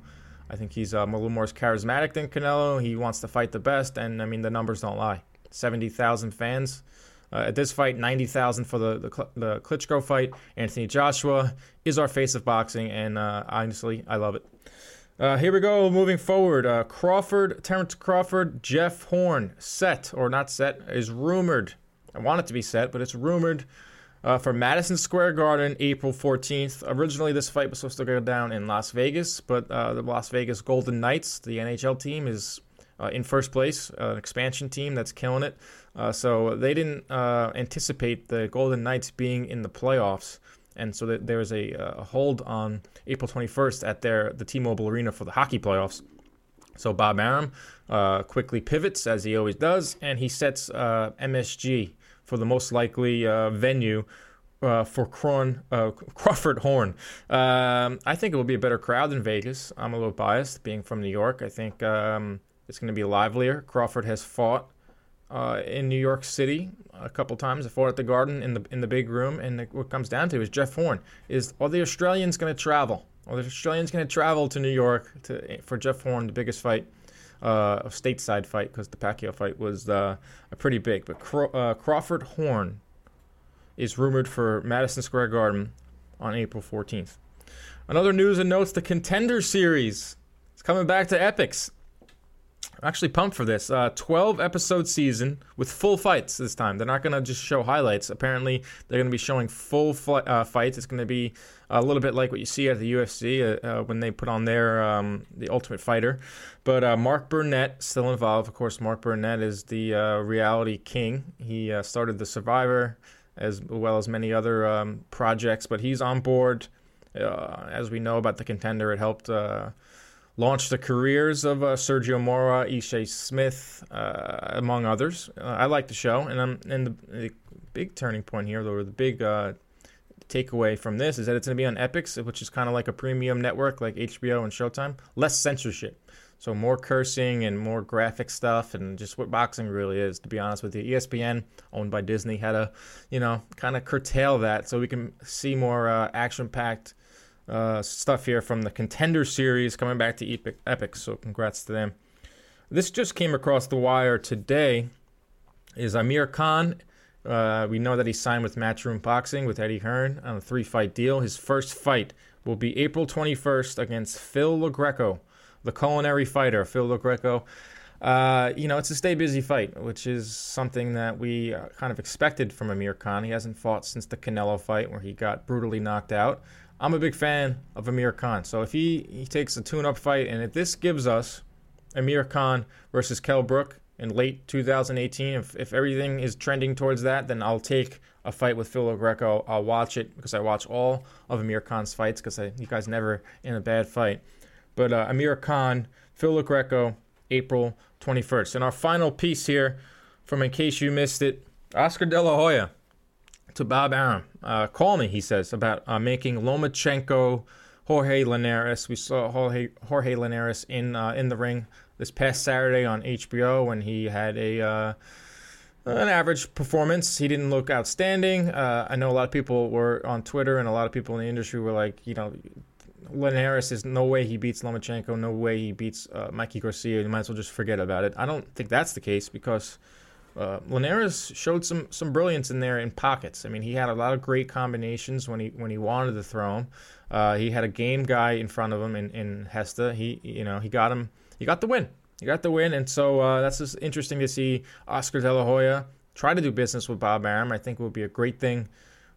I think he's um, a little more charismatic than Canelo. He wants to fight the best, and I mean the numbers don't lie. 70,000 fans. Uh, at this fight, 90,000 for the, the, the Klitschko fight. Anthony Joshua is our face of boxing, and uh, honestly, I love it. Uh, here we go, moving forward. Uh, Crawford, Terence Crawford, Jeff Horn, set, or not set, is rumored. I want it to be set, but it's rumored uh, for Madison Square Garden, April 14th. Originally, this fight was supposed to go down in Las Vegas, but uh, the Las Vegas Golden Knights, the NHL team, is uh, in first place, uh, an expansion team that's killing it. Uh, so they didn't uh, anticipate the Golden Knights being in the playoffs, and so there was a, a, hold on April 21st at their the T-Mobile Arena for the hockey playoffs. So Bob Arum uh, quickly pivots as he always does, and he sets uh, MSG for the most likely venue uh, for Cron, uh, Crawford Horn. Um, I think it will be a better crowd than Vegas. I'm a little biased, being from New York. I think um, it's going to be livelier. Crawford has fought uh, in New York City a couple times. I fought at the Garden in the in the big room, and the, what comes down to is Jeff Horn is are the Australians going to travel? Are the Australians going to travel to New York to for Jeff Horn, the biggest fight, uh, a stateside fight because the Pacquiao fight was uh, pretty big. But Craw- uh, Crawford Horn is rumored for Madison Square Garden on April 14th. Another news and notes: the Contender Series is coming back to Epix. I'm actually pumped for this. Uh, 12 episode season with full fights this time. They're not going to just show highlights. Apparently, they're going to be showing full uh, fights. It's going to be a little bit like what you see at the UFC uh, uh, when they put on their um, the Ultimate Fighter. But uh, Mark Burnett still involved. Of course, Mark Burnett is the uh, reality king. He started the Survivor as well as many other um, projects, but he's on board. as we know about the contender, it helped launched the careers of uh, Sergio Mora, Ishe Smith, uh, among others. Uh, I like the show, and, I'm, and the, the, big turning point here, though, the big uh, takeaway from this is that it's going to be on Epix, which is kind of like a premium network like HBO and Showtime. Less censorship. So more cursing and more graphic stuff and just what boxing really is, to be honest with you. ESPN, owned by Disney, had to, you know, kind of curtail that so we can see more uh, action-packed uh, stuff here from the Contender Series coming back to Epic, Epic. So congrats to them. This just came across the wire today. Is Amir Khan? Uh, we know that he signed with Matchroom Boxing with Eddie Hearn on a three-fight deal. His first fight will be April 21st against Phil LoGreco, the culinary fighter. Phil LoGreco. Uh, you know, it's a stay busy fight, which is something that we uh, kind of expected from Amir Khan. He hasn't fought since the Canelo fight where he got brutally knocked out. I'm a big fan of Amir Khan. So if he, he takes a tune up fight, and if this gives us Amir Khan versus Kell Brook in late 2018, if, if everything is trending towards that, then I'll take a fight with Phil Greco. I'll watch it because I watch all of Amir Khan's fights because you guys never in a bad fight. But uh, Amir Khan, Phil Greco, April 21st. And our final piece here from In Case You Missed It, Oscar De La Hoya to Bob Arum. Uh, call me, he says, about uh, making Lomachenko, Jorge Linares. We saw Jorge, Jorge Linares in uh, in the ring this past Saturday on HBO when he had a uh, an average performance. He didn't look outstanding. Uh, I know a lot of people were on Twitter and a lot of people in the industry were like, you know, Linares is no way he beats Lomachenko, no way he beats uh, Mikey Garcia. You might as well just forget about it. I don't think that's the case because uh, Linares showed some some brilliance in there in pockets. I mean, he had a lot of great combinations when he when he wanted to throw him. Uh, he had a game guy in front of him in, in Gesta. He you know he got him. He got the win. He got the win, and so uh, that's just interesting to see Oscar De La Hoya try to do business with Bob Arum. I think it would be a great thing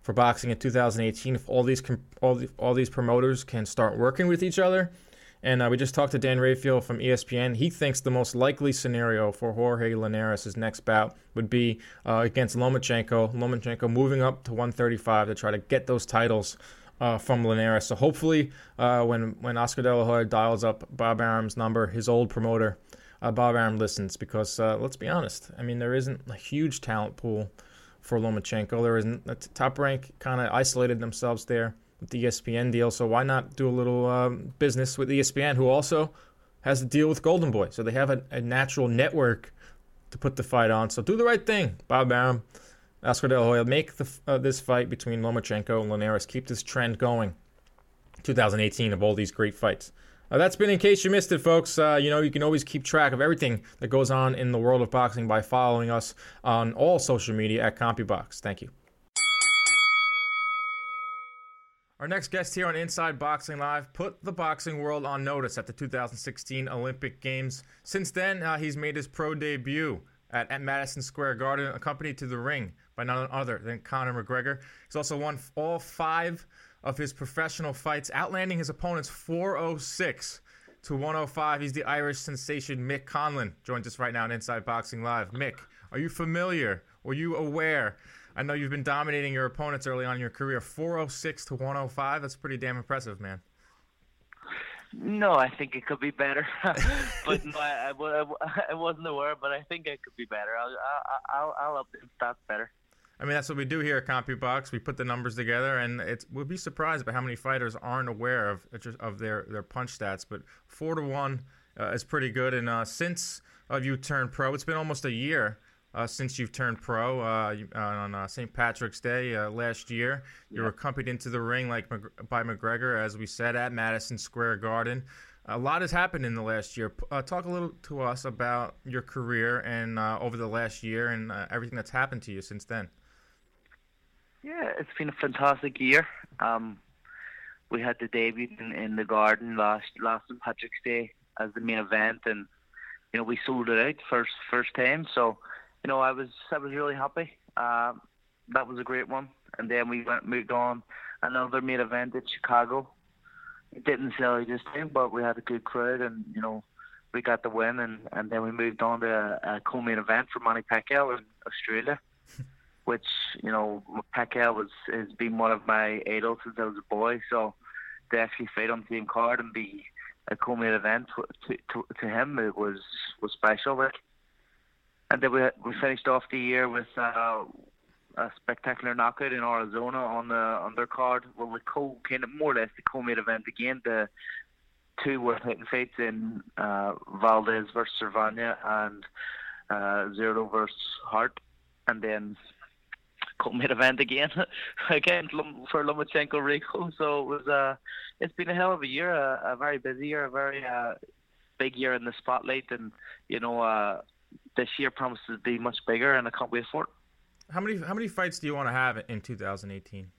for boxing in 2018 if all these all, all these promoters can start working with each other and uh, we just talked to Dan Rafael from ESPN. He thinks the most likely scenario for Jorge Linares' next bout would be uh, against Lomachenko. Lomachenko moving up to 135 to try to get those titles uh, from Linares. So hopefully, uh, when when Oscar De La Hoya dials up Bob Arum's number, his old promoter, uh, Bob Arum listens because uh, let's be honest. I mean, there isn't a huge talent pool for Lomachenko. There isn't. Top rank kind of isolated themselves there with the ESPN deal. So why not do a little um, business with ESPN, who also has a deal with Golden Boy? So they have a, a natural network to put the fight on. So do the right thing, Bob Arum, Oscar De La Hoya. Make the, uh, this fight between Lomachenko and Linares. Keep this trend going. 2018 of all these great fights. Uh, that's been in case you missed it, folks. Uh, you know, you can always keep track of everything that goes on in the world of boxing by following us on all social media at CompuBox. Thank you. Our next guest here on Inside Boxing Live put the boxing world on notice at the 2016 Olympic Games. Since then, uh, he's made his pro debut at, at, Madison Square Garden, accompanied to the ring by none other than Conor McGregor. He's also won all five of his professional fights, outlanding his opponents 406 to 105. He's the Irish sensation Mick Conlan. Joins us right now on Inside Boxing Live. Mick, are you familiar? Were you aware I know you've been dominating your opponents early on in your career. 406 to 105. That's pretty damn impressive, man. No, I think it could be better, but no, I, I, I, wasn't aware. But I think it could be better. I'll I'll I'll up the stats better. I mean, that's what we do here at CompuBox. We put the numbers together, and it's we'll be surprised by how many fighters aren't aware of of their their punch stats. But four to one uh, is pretty good. And uh, since uh, you turned pro, it's been almost a year uh, since you've turned pro uh, on uh, St. Patrick's Day uh, last year. You were accompanied into the ring like by McGregor, as we said at Madison Square Garden. A lot has happened in the last year. Uh, talk a little to us about your career and uh, over the last year and everything that's happened to you since then. Yeah, it's been a fantastic year. Um, we had the debut in, in the Garden last last St. Patrick's Day as the main event, and you know we sold it out first first time. So you know I was I was really happy. Uh, that was a great one. And then we went moved on another main event at Chicago. It didn't sell this time, but we had a good crowd, and you know we got the win, and, and then we moved on to a, a co-main event for Manny Pacquiao in Australia, which you know Pacquiao was has been one of my idols since I was a boy. So to actually fight on the same card and be a co-main event to to, to him, it was was special. Like, and then we we finished off the year with uh, a spectacular knockout in Arizona on the undercard. Well, the co kind of more or less the co-main event again. The two world title fights in uh, Valdez versus Servania and uh, Zurdo versus Hart, and then co-main event again again for Lomachenko Rico. So it was uh, it's been a hell of a year, a, a very busy year, a very uh, big year in the spotlight, and you know uh, this year promises to be much bigger, and I can't wait for it. How many how many fights do you want to have in 2018?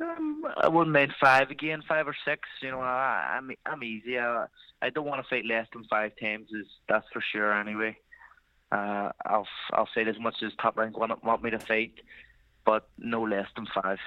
Um, I wouldn't mind five again, five or six. You know, I, I'm I'm easy. I, I don't want to fight less than five times. Is that's for sure. Anyway, uh, I'll I'll say as much as top rank want, want me to fight, but no less than five.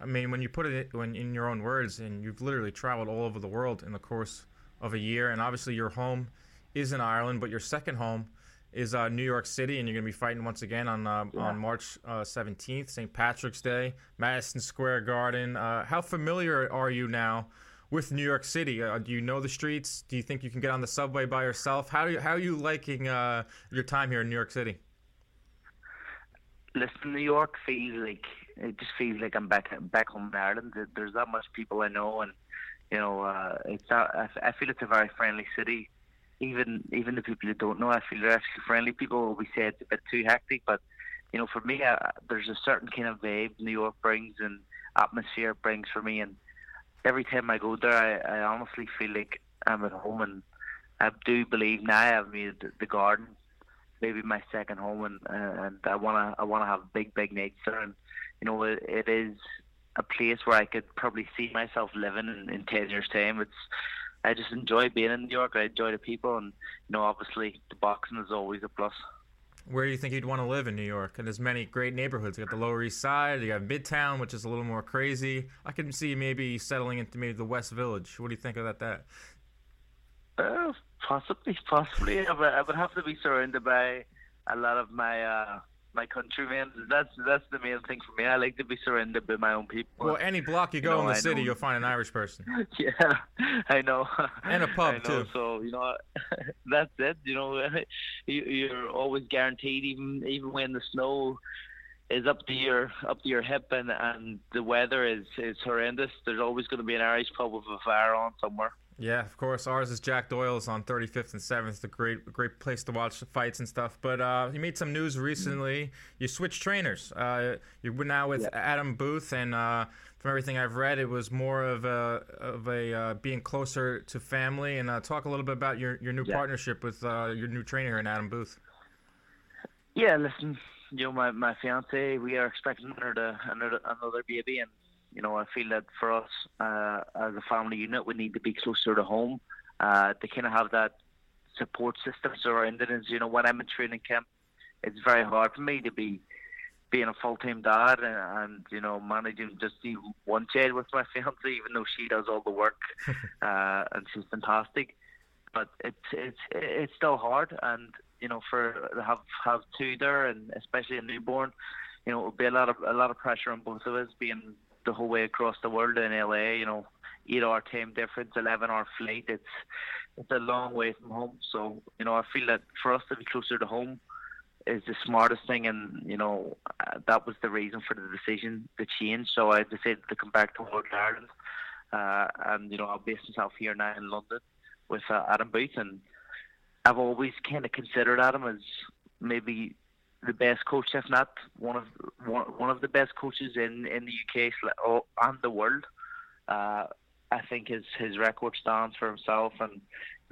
I mean, when you put it when in your own words, and you've literally traveled all over the world in the course of a year, and obviously your home is in Ireland, but your second home is uh, New York City, and you're going to be fighting once again on uh, yeah. on March uh, 17th, St. Patrick's Day, Madison Square Garden. Uh, how familiar are you now with New York City? Uh, do you know the streets? Do you think you can get on the subway by yourself? How you, how are you liking uh, your time here in New York City? Listen, New York feels like it just feels like I'm back back home in Ireland. There's that much people I know, and you know, it's I feel it's a very friendly city even even the people who don't know, I feel they're actually friendly. People always say it's a bit too hectic, but you know, for me, uh, there's a certain kind of vibe New York brings and atmosphere brings for me, and every time I go there, I, I honestly feel like I'm at home, and I do believe now I've made the, the garden maybe my second home, and uh, and I wanna I wanna have big big nights there, and you know, it, it is a place where I could probably see myself living in, in ten years' time. It's I just enjoy being in New York. I enjoy the people, and you know, obviously, the boxing is always a plus. Where do you think you'd want to live in New York? And there's many great neighborhoods. You got the Lower East Side. You got Midtown, which is a little more crazy. I can see maybe settling into maybe the West Village. What do you think about that? Uh, possibly, possibly. I would, I would have to be surrounded by a lot of my uh, my countrymen. That's that's the main thing for me. I like to be surrounded by my own people. Well, any block you go you know, in the I city, know. you'll find an Irish person. yeah, I know. And a pub know, too. So you know, that's it. You know, you're always guaranteed, even even when the snow is up to your up to your hip and and the weather is is horrendous. There's always going to be an Irish pub with a fire on somewhere. Yeah, of course. Ours is Jack Doyle's on 35th and 7th. A great, great place to watch the fights and stuff. But uh, you made some news recently. You switched trainers. Uh, you're now with yeah. Adam Booth, and uh, from everything I've read, it was more of a of a uh, being closer to family. And uh, talk a little bit about your, your new yeah. partnership with uh, your new trainer in Adam Booth. Yeah, listen, you know, my my fiance, we are expecting another another another baby, and you know, I feel that for us uh, as a family unit, we need to be closer to home uh, to kind of have that support system surrounding us. You know, when I'm in training camp, it's very hard for me to be being a full time dad and, and, you know managing just one child with my fiance, even though she does all the work uh, and she's fantastic. But it's it's it's still hard, and you know for to have have two there, and especially a newborn, you know, it'll be a lot of a lot of pressure on both of us being the whole way across the world in LA. You know, eight hour time difference, eleven hour flight. It's it's a long way from home. So you know, I feel that for us to be closer to home is the smartest thing, and you know uh, that was the reason for the decision to change. So I decided to come back to Ireland, uh, and you know I'll base myself here now in London with uh, Adam Booth, and I've always kind of considered Adam as maybe the best coach, if not one of one, one of the best coaches in, in the UK and the world. Uh, I think his his record stands for himself, and you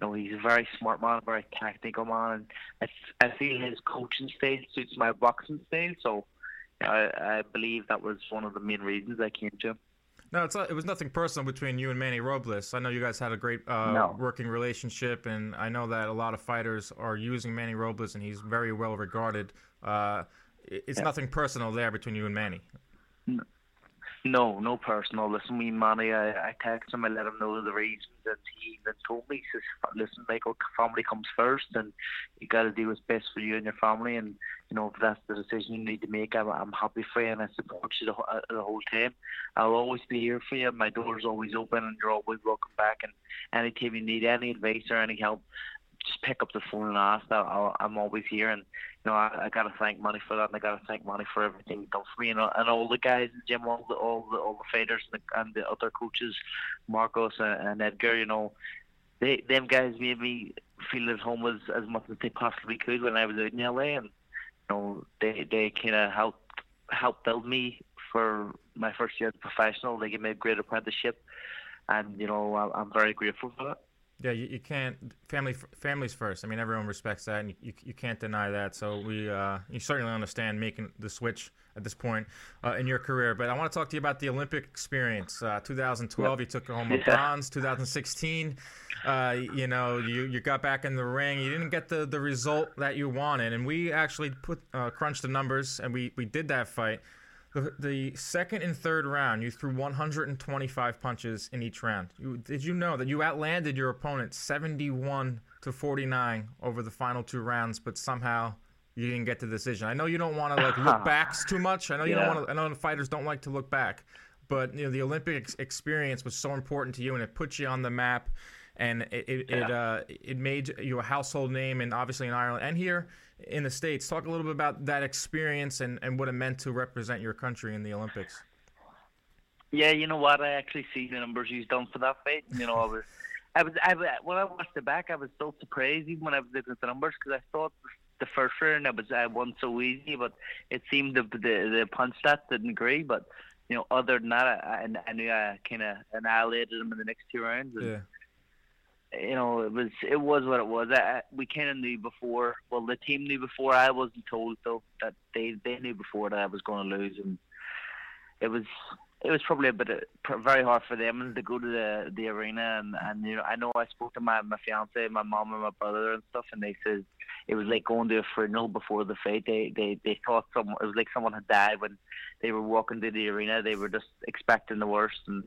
know he's a very smart man, a very technical man, and I, I feel his coaching style suits my boxing style. So I, I believe that was one of the main reasons I came to him. No, not, it was nothing personal between you and Manny Robles. I know you guys had a great uh, No. working relationship, and I know that a lot of fighters are using Manny Robles, and he's very well regarded. Uh, it's Yeah. nothing personal there between you and Manny. No, no personal. Listen, me, Manny, I, I text him, I let him know the reasons, and he even told me, he says, listen, Michael, family comes first, and you got to do what's best for you and your family, and, you know, if that's the decision you need to make, I'm, I'm happy for you, and I support you the, uh, the whole time. I'll always be here for you. My door's always open, and you're always welcome back, and anytime you need any advice or any help, just pick up the phone and ask. I'll, I'll, I'm always here, and you know I, I gotta thank Manny for that, and I gotta thank Manny for everything he done for me, and, all- and all the guys in the gym, all the all the all the fighters and the, and the other coaches, Marcos and, and Edgar. You know, they them guys made me feel at home as as much as they possibly could when I was out in LA, and you know they they kind of helped helped build me for my first year as a professional. They gave me a great apprenticeship, and you know I, I'm very grateful for that. Yeah, you, you can't family families first. I mean, everyone respects that, and you, you, can't deny that. So we uh, you certainly understand making the switch at this point uh, in your career. But I want to talk to you about the Olympic experience. Uh, 2012, you took home a bronze. 2016, uh, you know, you, you got back in the ring. You didn't get the, the result that you wanted, and we actually put uh, crunched the numbers, and we, we did that fight. The, the second and third round, you threw 125 punches in each round. You, did you know that you outlanded your opponent 71 to 49 over the final two rounds, but somehow you didn't get the decision? I know you don't want to like look backs too much. I know you Yeah. don't want to. I know fighters don't like to look back, but you know the Olympic ex- experience was so important to you, and it put you on the map, and it it it, uh, it made you a household name, and obviously in Ireland and here in the states. Talk a little bit about that experience and and what it meant to represent your country in the Olympics. Yeah, you know what? I actually see the numbers he's done for that fight. You know, I was, I was, I was when I watched it back, I was so surprised even when I was looking at the numbers because I thought the first round I was I won so easy, but it seemed the the, the punch stats didn't agree. But you know, other than that, I, I, I knew I kind of annihilated him in the next two rounds. And, Yeah. You know, it was it was what it was. I, we kind of knew before. Well, the team knew before. I wasn't told though that they they knew before that I was going to lose, and it was it was probably a bit of, very hard for them to go to the the arena and and you know I know I spoke to my my fiance, my mom and my brother and stuff, and they said it was like going to a funeral before the fight. They they they thought someone it was like someone had died when they were walking to the arena. They were just expecting the worst and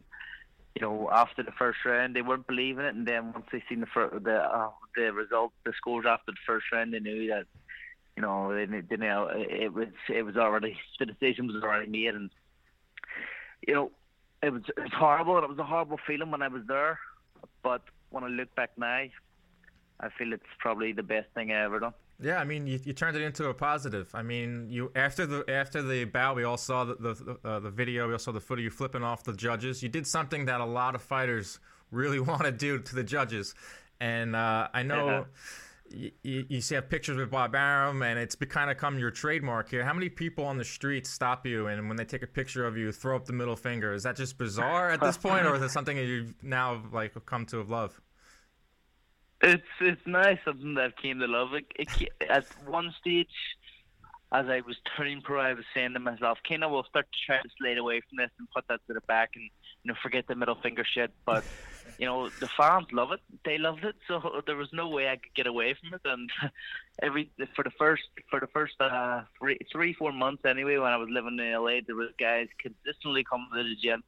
you know, after the first round, they weren't believing it, and then once they seen the fir- the uh, the result, the scores after the first round, they knew that, you know, they, they knew it was it was already the decision was already made, and you know, it was it was horrible, and it was a horrible feeling when I was there, but when I look back now, I feel it's probably the best thing I ever done. Yeah, I mean, you, you turned it into a positive. I mean, you after the after the bout, we all saw the the, uh, the video. We all saw the footage you flipping off the judges. You did something that a lot of fighters really want to do to the judges, and uh, I know. You, you, you see have pictures with Bob Arum, and it's kind of come your trademark here. How many people on the street stop you, and when they take a picture of you, throw up the middle finger? Is that just bizarre at this point, or is it something that you've now like come to love? It's it's nice something that I've came to love. It, it, at one stage, as I was turning pro, I was saying to myself, "Kind of, we'll start to try to slide away from this and put that to the back, and you know, forget the middle finger shit." But you know, the fans love it. They loved it, so there was no way I could get away from it. And every for the first for the first uh, three three four months anyway, when I was living in LA, there was guys consistently coming to the gym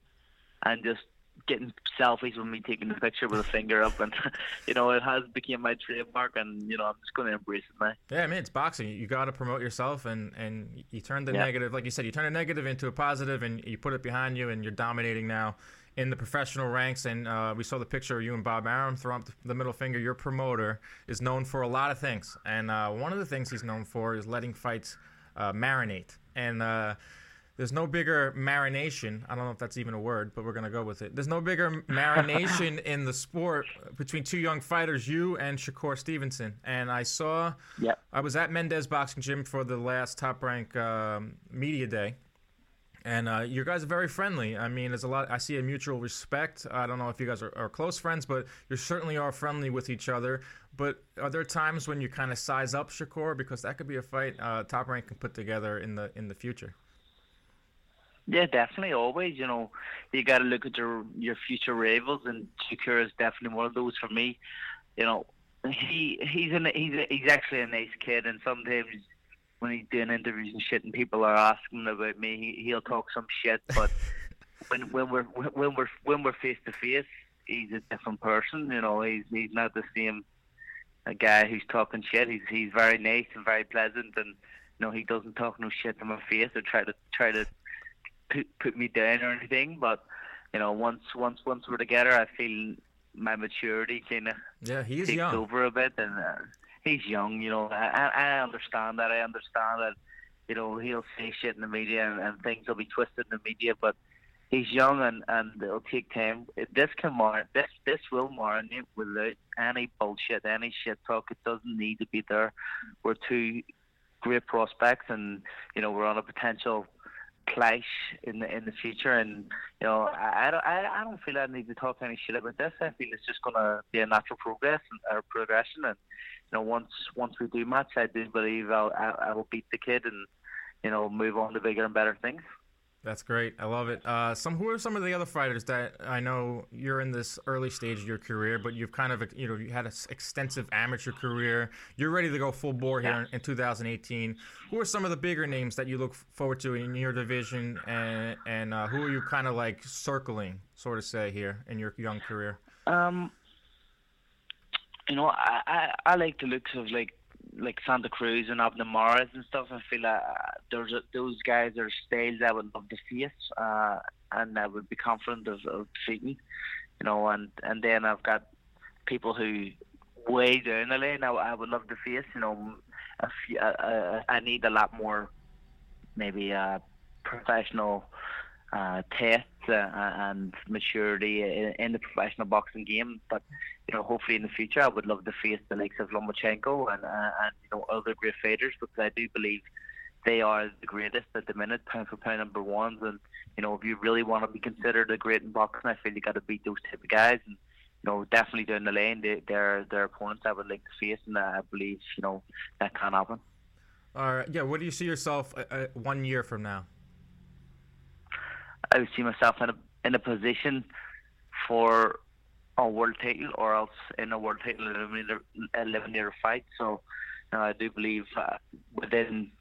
and just getting selfies with me taking the picture with a finger up and you know it has become my trademark and you know I'm just going to embrace it now Yeah, I mean it's boxing. You got to promote yourself, and and you turn the Yeah. negative, like you said, you turn a negative into a positive, and you put it behind you, and you're dominating now in the professional ranks. And uh, we saw the picture of you and Bob Arum throw up the middle finger. Your promoter is known for a lot of things, and uh, one of the things he's known for is letting fights uh, marinate. And uh, there's no bigger marination. I don't know if that's even a word, but we're gonna go with it. There's no bigger marination in the sport between two young fighters, you and Shakur Stevenson. And I saw, Yep. I was at Mendez Boxing Gym for the last Top Rank um, Media Day, and uh, you guys are very friendly. I mean, there's a lot. I see a mutual respect. I don't know if you guys are, are close friends, but you certainly are friendly with each other. But are there times when you kind of size up Shakur because that could be a fight uh, Top Rank can put together in the in the future? Yeah, definitely. Always, you know, you got to look at your your future rivals, and Shakur is definitely one of those for me. You know, he he's an he's a, he's actually a nice kid, and sometimes when he's doing interviews and shit, and people are asking about me, he, he'll talk some shit. But when when we're when we're when we're face to face, he's a different person. You know, he's he's not the same a guy who's talking shit. He's he's very nice and very pleasant, and you know he doesn't talk no shit to my face or try to try to put put me down or anything. But you know, once once once we're together, I feel my maturity kind of yeah he's takes young over a bit, and uh, he's young. You know, I I understand that. I understand that. You know, he'll say shit in the media and, and things will be twisted in the media, but he's young and and it'll take time. This can mar this this will marinate without any bullshit, any shit talk. It doesn't need to be there. We're two great prospects, and you know we're on a potential clash in the in the future. And you know I I don't I, don't feel I need to talk any shit about this. I feel it's just gonna be a natural progress and progression. And you know once once we do match, I do believe I'll I, I will beat the kid and you know move on to bigger and better things. That's great. I love it. Uh, some who are some of the other fighters that I know you're in this early stage of your career, but you've kind of you know you had an extensive amateur career. You're ready to go full bore here yeah. in, in 2018. Who are some of the bigger names that you look forward to in your division, and and uh, who are you kind of like circling, sort of say here in your young career? Um, you know, I, I I like the looks of like like Santa Cruz and Abner Mares and stuff. I feel like uh, there's a, those guys are styles I would love to face, uh, and I would be confident of, of defeating. You know, and and then I've got people who way down the lane I, I would love to face. You know, uh, uh, I need a lot more, maybe uh, professional uh, uh, and maturity in, in, the professional boxing game. But you know, hopefully in the future, I would love to face the likes of Lomachenko and uh, and you know other great fighters because I do believe they are the greatest at the minute, pound for pound number ones. And you know, if you really want to be considered a great in boxing, I feel you got to beat those type of guys. And you know, definitely down the lane, they, they're their opponents I would like to face, and I believe you know that can happen. All right, yeah. What do you see yourself uh, uh one year from now? I would see myself in a in a position for a world title or else in a world title eliminator, eliminator fight. So you know, I do believe uh, within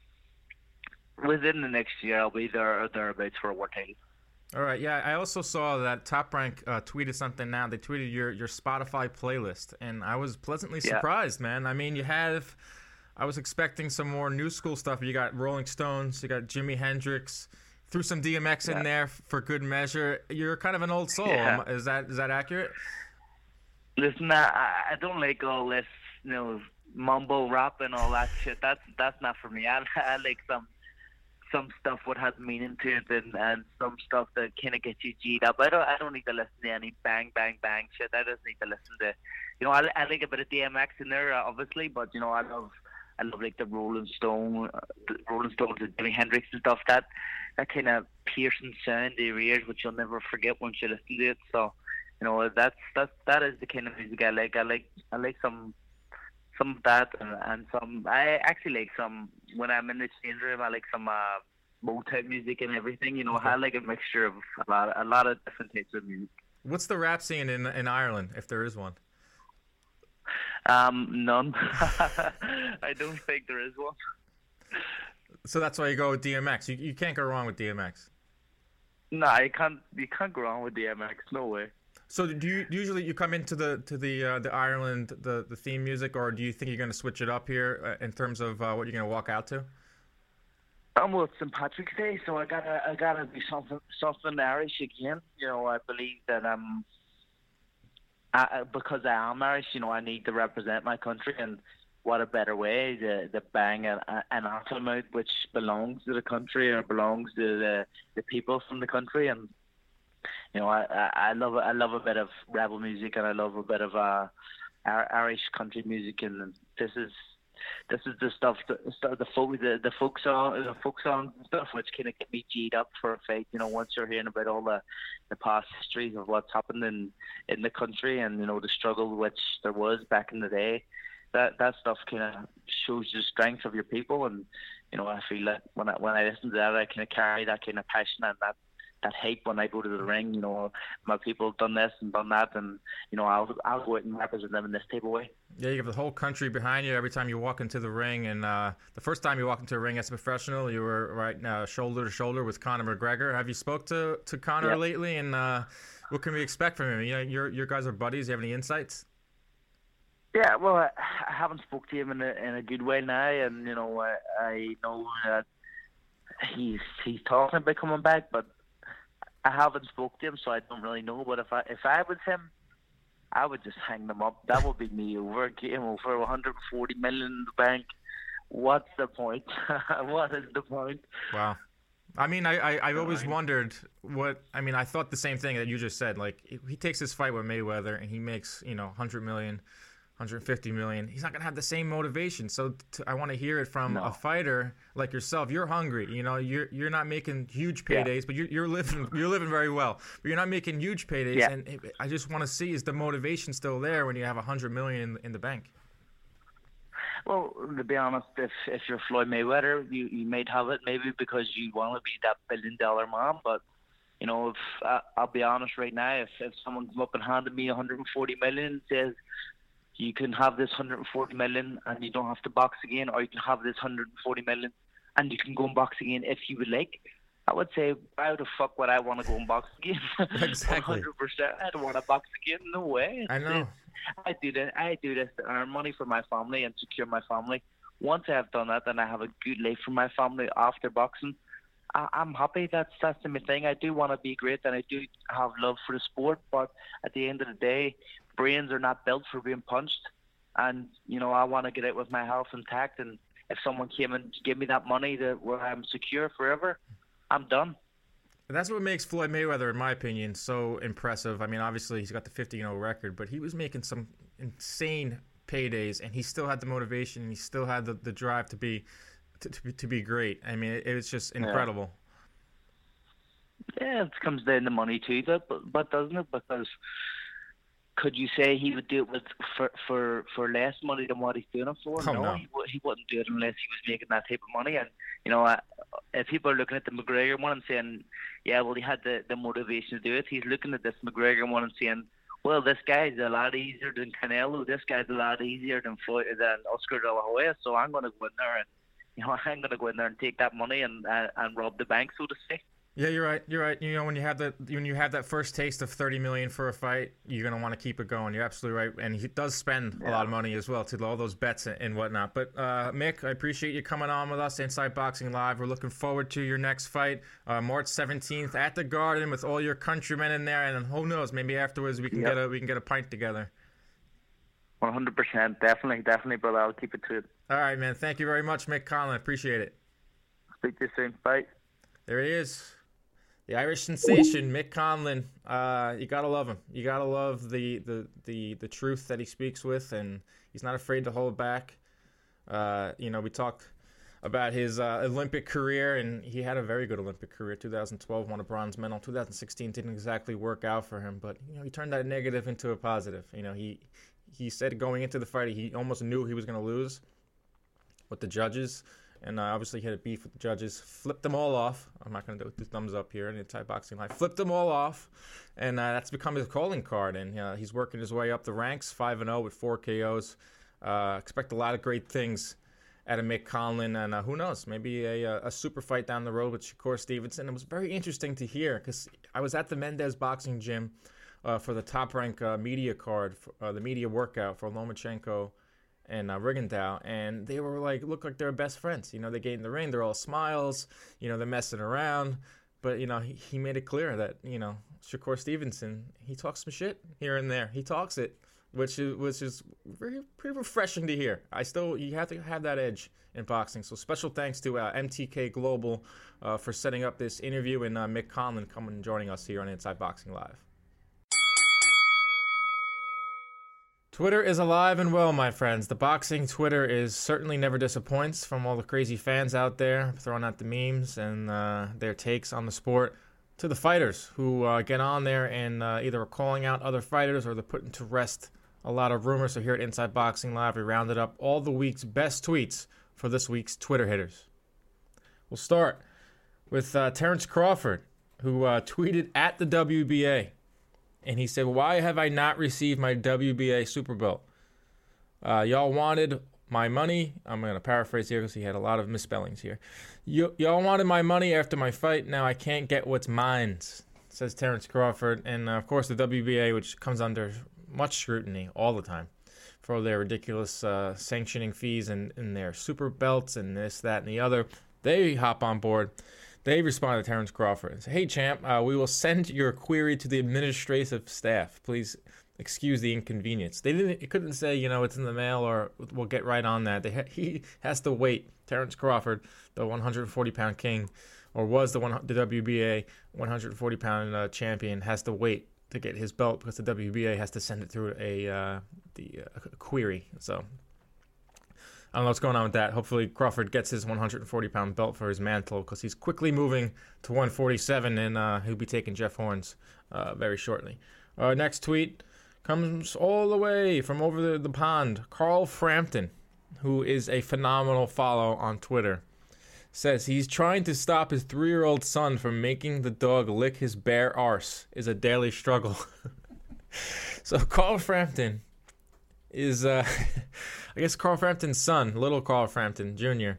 within the next year I'll be there or thereabouts for a world title. All right, yeah. I also saw that Top Rank uh, tweeted something now. They tweeted your your Spotify playlist, and I was pleasantly surprised, yeah. man. I mean, you have. I was expecting some more new school stuff. You got Rolling Stones, you got Jimi Hendrix, threw some DMX yeah. in there for good measure. You're kind of an old soul. Yeah. Is that is that accurate? Listen, I, I don't like all this, you know, mumble rap and all that shit. That's that's not for me. I, I like some some stuff what has meaning to it and, and some stuff that kind of gets you G'd up. I don't I don't need to listen to any bang bang bang shit. I just need to listen to, you know, I, I like a bit of DMX in there, uh, obviously, but you know, I love I love like the Rolling Stone, uh, the Rolling Stones, and Jimi Hendrix and stuff. That that kind of piercing sound in your ears, which you'll never forget once you listen to it. So, you know, that's that's that is the kind of music I like. I like I like some some of that and, and some. I actually like some when I'm in the change room. I like some uh, Motown music and everything. You know, okay. I like a mixture of a lot a lot of different types of music. What's the rap scene in in Ireland, if there is one? Um, none. I don't think there is one. So that's why you go with DMX. You you can't go wrong with DMX. No, you can't. You can't go wrong with DMX. No way. So do you usually you come into the to the uh, the Ireland the the theme music, or do you think you're going to switch it up here uh, in terms of uh, what you're going to walk out to? I'm with St Patrick's Day, so I gotta I gotta be something something Irish again. You know, I believe that I'm I, because I am Irish. You know, I need to represent my country, and what a better way to, to bang an, an anthem out which belongs to the country or belongs to the, the people from the country. And you know, I, I love I love a bit of rebel music and I love a bit of uh, Irish country music, and this is this is the stuff, the, the folk, the, the folk song, the folk songs and stuff, which kind of get me g'd up for a fight. You know, once you're hearing about all the, the past histories of what's happened in in the country and you know the struggle which there was back in the day, that that stuff kind of shows the strength of your people, and you know I feel that when I when I listen to that, I kind of carry that kind of passion and that that hype when I go to the ring. You know, my people have done this and done that, and you know I'll I'll go out and represent them in this type of way. Yeah, you have the whole country behind you every time you walk into the ring. And uh, the first time you walk into a ring as a professional, you were right now shoulder to shoulder with Conor McGregor. Have you spoke to to Conor lately? And uh, what can we expect from him? You know, your your guys are buddies. You have any insights? Yeah, well, I, I haven't spoke to him in a in a good way now, and you know, I, I know that he's he's talking about coming back, but I haven't spoke to him, so I don't really know. But if I if I was him, I would just hang them up. That would be me over. Game over. 140 million in the bank. What's the point? what is the point? Wow. I mean, I, I, I always wondered what. I mean, I thought the same thing that you just said. Like, he takes his fight with Mayweather and he makes, you know, 100 million 150 million. He's not going to have the same motivation. So to, I want to hear it from no. a fighter like yourself. You're hungry. You know, you're you're not making huge paydays, yeah. but you're, you're living you're living very well. But you're not making huge paydays. Yeah. And I just want to see is the motivation still there when you have 100 million in, in the bank. Well, to be honest, if if you're Floyd Mayweather, you you might have it maybe because you want to be that billion dollar man, but you know, if uh, I'll be honest right now, if if someone comes up and handed me 140 million, says you can have this 140 million and you don't have to box again, or you can have this 140 million and you can go and box again if you would like. I would say, why the fuck would I want to go and box again? Exactly. 100%. I don't want to box again. No way. I know. I do this. I do this to earn money for my family and secure my family. Once I have done that, then I have a good life for my family after boxing. I, I'm happy. That's that's the main thing. I do want to be great, and I do have love for the sport. But at the end of the day, brains are not built for being punched. And you know, I want to get out with my health intact. And if someone came and gave me that money to where I'm secure forever, I'm done. That's what makes Floyd Mayweather, in my opinion, so impressive. I mean, obviously he's got the 50 0 record, but he was making some insane paydays, and he still had the motivation, and he still had the, the drive to be to, to, to be great. I mean, it, it's just incredible. Yeah. yeah, it comes down to money too, but but doesn't it? Because could you say he would do it with for for for less money than what he's doing it for? Oh, no, no. He, he wouldn't do it unless he was making that type of money. And you know, uh, if people are looking at the McGregor one and saying, "Yeah, well, he had the the motivation to do it," he's looking at this McGregor one and saying, "Well, this guy's a lot easier than Canelo. This guy's a lot easier than Floyd than Oscar De La Hoya. So I'm going to go in there and." You know, I'm going to go in there and take that money and uh, and rob the bank, so to say. Yeah, you're right. You're right. You know, when you have that when you have that first taste of 30 million for a fight, you're gonna want to keep it going. You're absolutely right. And he does spend yeah. a lot of money as well to all those bets and whatnot. But uh, Mick, I appreciate you coming on with us inside Boxing Live. We're looking forward to your next fight, uh, March 17th at the Garden with all your countrymen in there. And who knows, maybe afterwards we can yep. get a we can get a pint together. 100%, definitely, definitely, but I'll keep it to it. All right, man. Thank you very much, Mick Conlan. Appreciate it. Speak to you soon. Bye. There he is. The Irish sensation, Mick Conlan. Uh, you gotta love him. You gotta love the, the, the, the truth that he speaks with, and he's not afraid to hold back. Uh, you know, we talked about his uh, Olympic career, and he had a very good Olympic career. 2012 won a bronze medal. 2016 didn't exactly work out for him, but you know he turned that negative into a positive. You know, he he said going into the fight he almost knew he was going to lose with the judges and uh, obviously had a beef with the judges. Flipped them all off. I'm not going to do thumbs up here in the Thai boxing live. Flipped them all off, and uh, that's become his calling card. And uh, he's working his way up the ranks, five and zero oh with four KOs. Uh, expect a lot of great things out of Mick Conlan, and uh, who knows, maybe a, a super fight down the road with Shakur Stevenson. It was very interesting to hear because I was at the Mendez Boxing Gym uh, for the top rank media card, for, the media workout for Lomachenko and uh, and they were like, look like they're best friends. You know, they get in the ring, they're all smiles. You know, they're messing around, but you know, he, he made it clear that you know Shakur Stevenson, he talks some shit here and there. He talks it, which is which is very pretty refreshing to hear. I still you have to have that edge in boxing. So special thanks to uh, MTK Global uh, for setting up this interview and uh, Mick Conlan coming and joining us here on Inside Boxing Live. Twitter is alive and well, my friends. The boxing Twitter is certainly never disappoints from all the crazy fans out there throwing out the memes and uh, their takes on the sport to the fighters who uh, get on there and uh, either are calling out other fighters or they're putting to rest a lot of rumors. So here at Inside Boxing Live, we rounded up all the week's best tweets for this week's Twitter hitters. We'll start with uh, Terrence Crawford, who uh, tweeted at the WBA, and he said, "Why have I not received my WBA super belt? Uh, y'all wanted my money. I'm going to paraphrase here because he had a lot of misspellings here. Y- y'all wanted my money after my fight. Now I can't get what's mine." Says Terrence Crawford, and uh, of course the WBA, which comes under much scrutiny all the time for their ridiculous uh, sanctioning fees and, and their super belts and this, that, and the other. They hop on board. They responded to Terrence Crawford and say, Hey, champ, uh, we will send your query to the administrative staff. Please excuse the inconvenience. They didn't. It couldn't say, you know, it's in the mail or we'll get right on that. They ha- he has to wait. Terrence Crawford, the 140 pound king, or was the one the WBA 140 pound uh, champion, has to wait to get his belt because the WBA has to send it through a uh, the uh, query. So I don't know what's going on with that. Hopefully Crawford gets his 140 pound belt for his mantle because he's quickly moving to 147 and uh, he'll be taking Jeff Horns uh, very shortly. Our next tweet comes all the way from over the, the pond. Carl Frampton, who is a phenomenal follow on Twitter, says he's trying to stop his three year old son from making the dog lick his bare arse is a daily struggle. so Carl Frampton is uh I guess Carl Frampton's son, little Carl Frampton Jr.,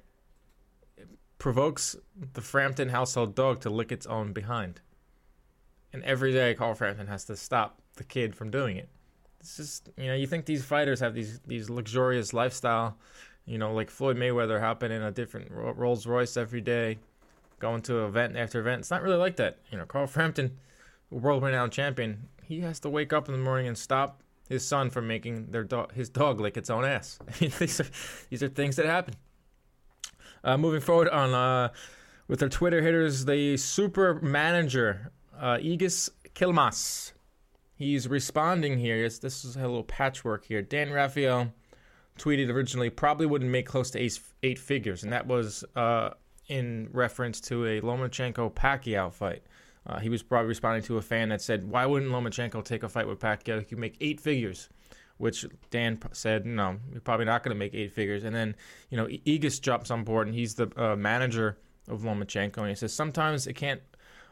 provokes the Frampton household dog to lick its own behind. And every day Carl Frampton has to stop the kid from doing it. It's just you know, you think these fighters have these these luxurious lifestyle, you know, like Floyd Mayweather hopping in a different Rolls Royce every day, going to event after event. It's not really like that. You know, Carl Frampton, world renowned champion, he has to wake up in the morning and stop his son from making their dog, his dog lick its own ass. These are these are things that happen. Uh, moving forward on uh, with our Twitter hitters, the super manager uh, Egis Klimas. He's responding here. It's, this is a little patchwork here. Dan Rafael tweeted originally probably wouldn't make close to eight, eight figures, and that was uh, in reference to a Lomachenko Pacquiao fight. Uh, he was probably responding to a fan that said, "Why wouldn't Lomachenko take a fight with Pacquiao? He could make eight figures." Which Dan said, "No, you're probably not going to make eight figures." And then, you know, Egis jumps on board, and he's the uh, manager of Lomachenko, and he says sometimes it can't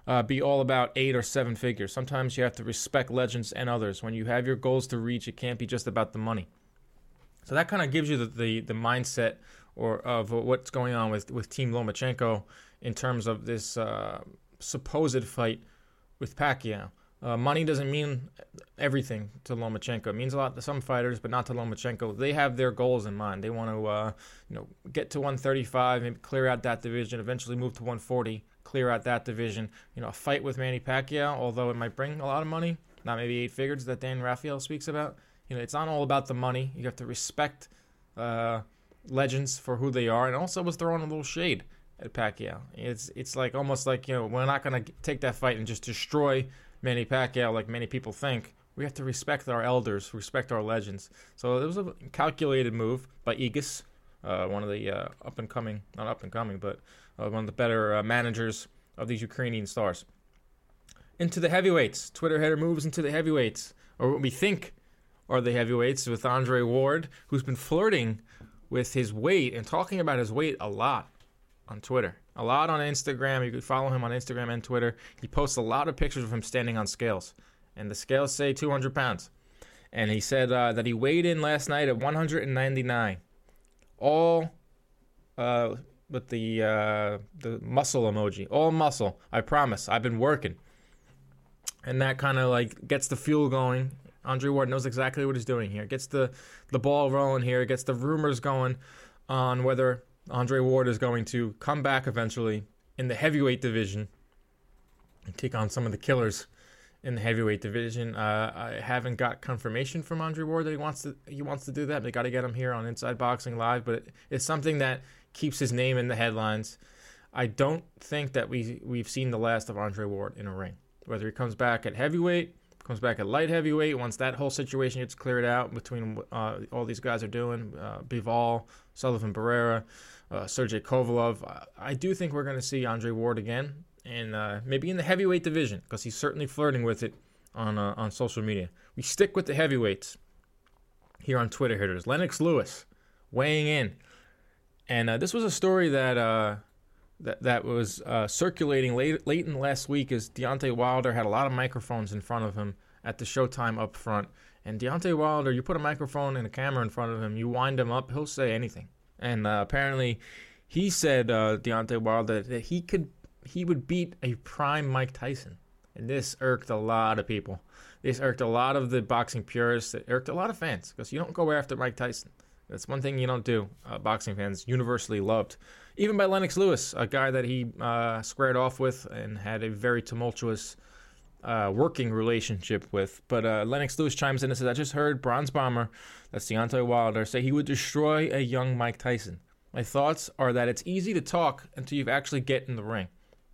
uh, be all about eight or seven figures. Sometimes you have to respect legends and others. When you have your goals to reach, it can't be just about the money. So that kind of gives you the, the, the mindset or of what's going on with, with Team Lomachenko in terms of this uh, supposed fight with Pacquiao. Uh, money doesn't mean everything to Lomachenko. It means a lot to some fighters, but not to Lomachenko. They have their goals in mind. They want to, uh, you know, get to 135, maybe clear out that division, eventually move to 140, clear out that division. You know, a fight with Manny Pacquiao, although it might bring a lot of money, not maybe eight figures that Dan Rafael speaks about. You know, it's not all about the money. You have to respect uh, legends for who they are, and also was throwing a little shade at Pacquiao. It's it's like almost like you know we're not gonna take that fight and just destroy Manny Pacquiao like many people think. We have to respect our elders, respect our legends. So it was a calculated move by Egis, uh, one of the uh, up and coming, not up and coming, but uh, one of the better uh, managers of these Ukrainian stars. Into the heavyweights. Twitter header moves into the heavyweights, or what we think are the heavyweights, with Andre Ward, who's been flirting with his weight and talking about his weight a lot on Twitter, a lot on Instagram. You could follow him on Instagram and Twitter. He posts a lot of pictures of him standing on scales, and the scales say 200 pounds. And he said uh, that he weighed in last night at 199, all uh, with the uh, the muscle emoji, all muscle. I promise. I've been working, and that kind of like gets the fuel going. Andre Ward knows exactly what he's doing here. Gets the the ball rolling here. Gets the rumors going on whether Andre Ward is going to come back eventually in the heavyweight division and take on some of the killers in the heavyweight division. Uh, I haven't got confirmation from Andre Ward that he wants to he wants to do that. They got to get him here on Inside Boxing Live, but it's something that keeps his name in the headlines. I don't think that we we've seen the last of Andre Ward in a ring. Whether he comes back at heavyweight, comes back at light heavyweight, once that whole situation gets cleared out between uh, all these guys are doing, uh, Bivol, Sullivan Barrera, uh, Sergey Kovalev, I do think we're going to see Andre Ward again, and uh, maybe in the heavyweight division because he's certainly flirting with it on uh, on social media. We stick with the heavyweights. here on Twitter hitters. Lennox Lewis weighing in, and uh, this was a story that uh, that that was uh, circulating late late in last week. As Deontay Wilder had a lot of microphones in front of him at the Showtime up front, and Deontay Wilder, you put a microphone and a camera in front of him, you wind him up, he'll say anything. And uh, apparently, he said uh, Deontay Wilder that he could he would beat a prime Mike Tyson, and this irked a lot of people. This irked a lot of the boxing purists. It irked a lot of fans because you don't go after Mike Tyson. That's one thing you don't do. Uh, boxing fans universally loved, even by Lennox Lewis, a guy that he uh, squared off with and had a very tumultuous uh, working relationship with. But uh, Lennox Lewis chimes in and says, "I just heard Bronze Bomber, that's Deontay Wilder, say he would destroy a young Mike Tyson. My thoughts are that it's easy to talk until you actually get in the ring.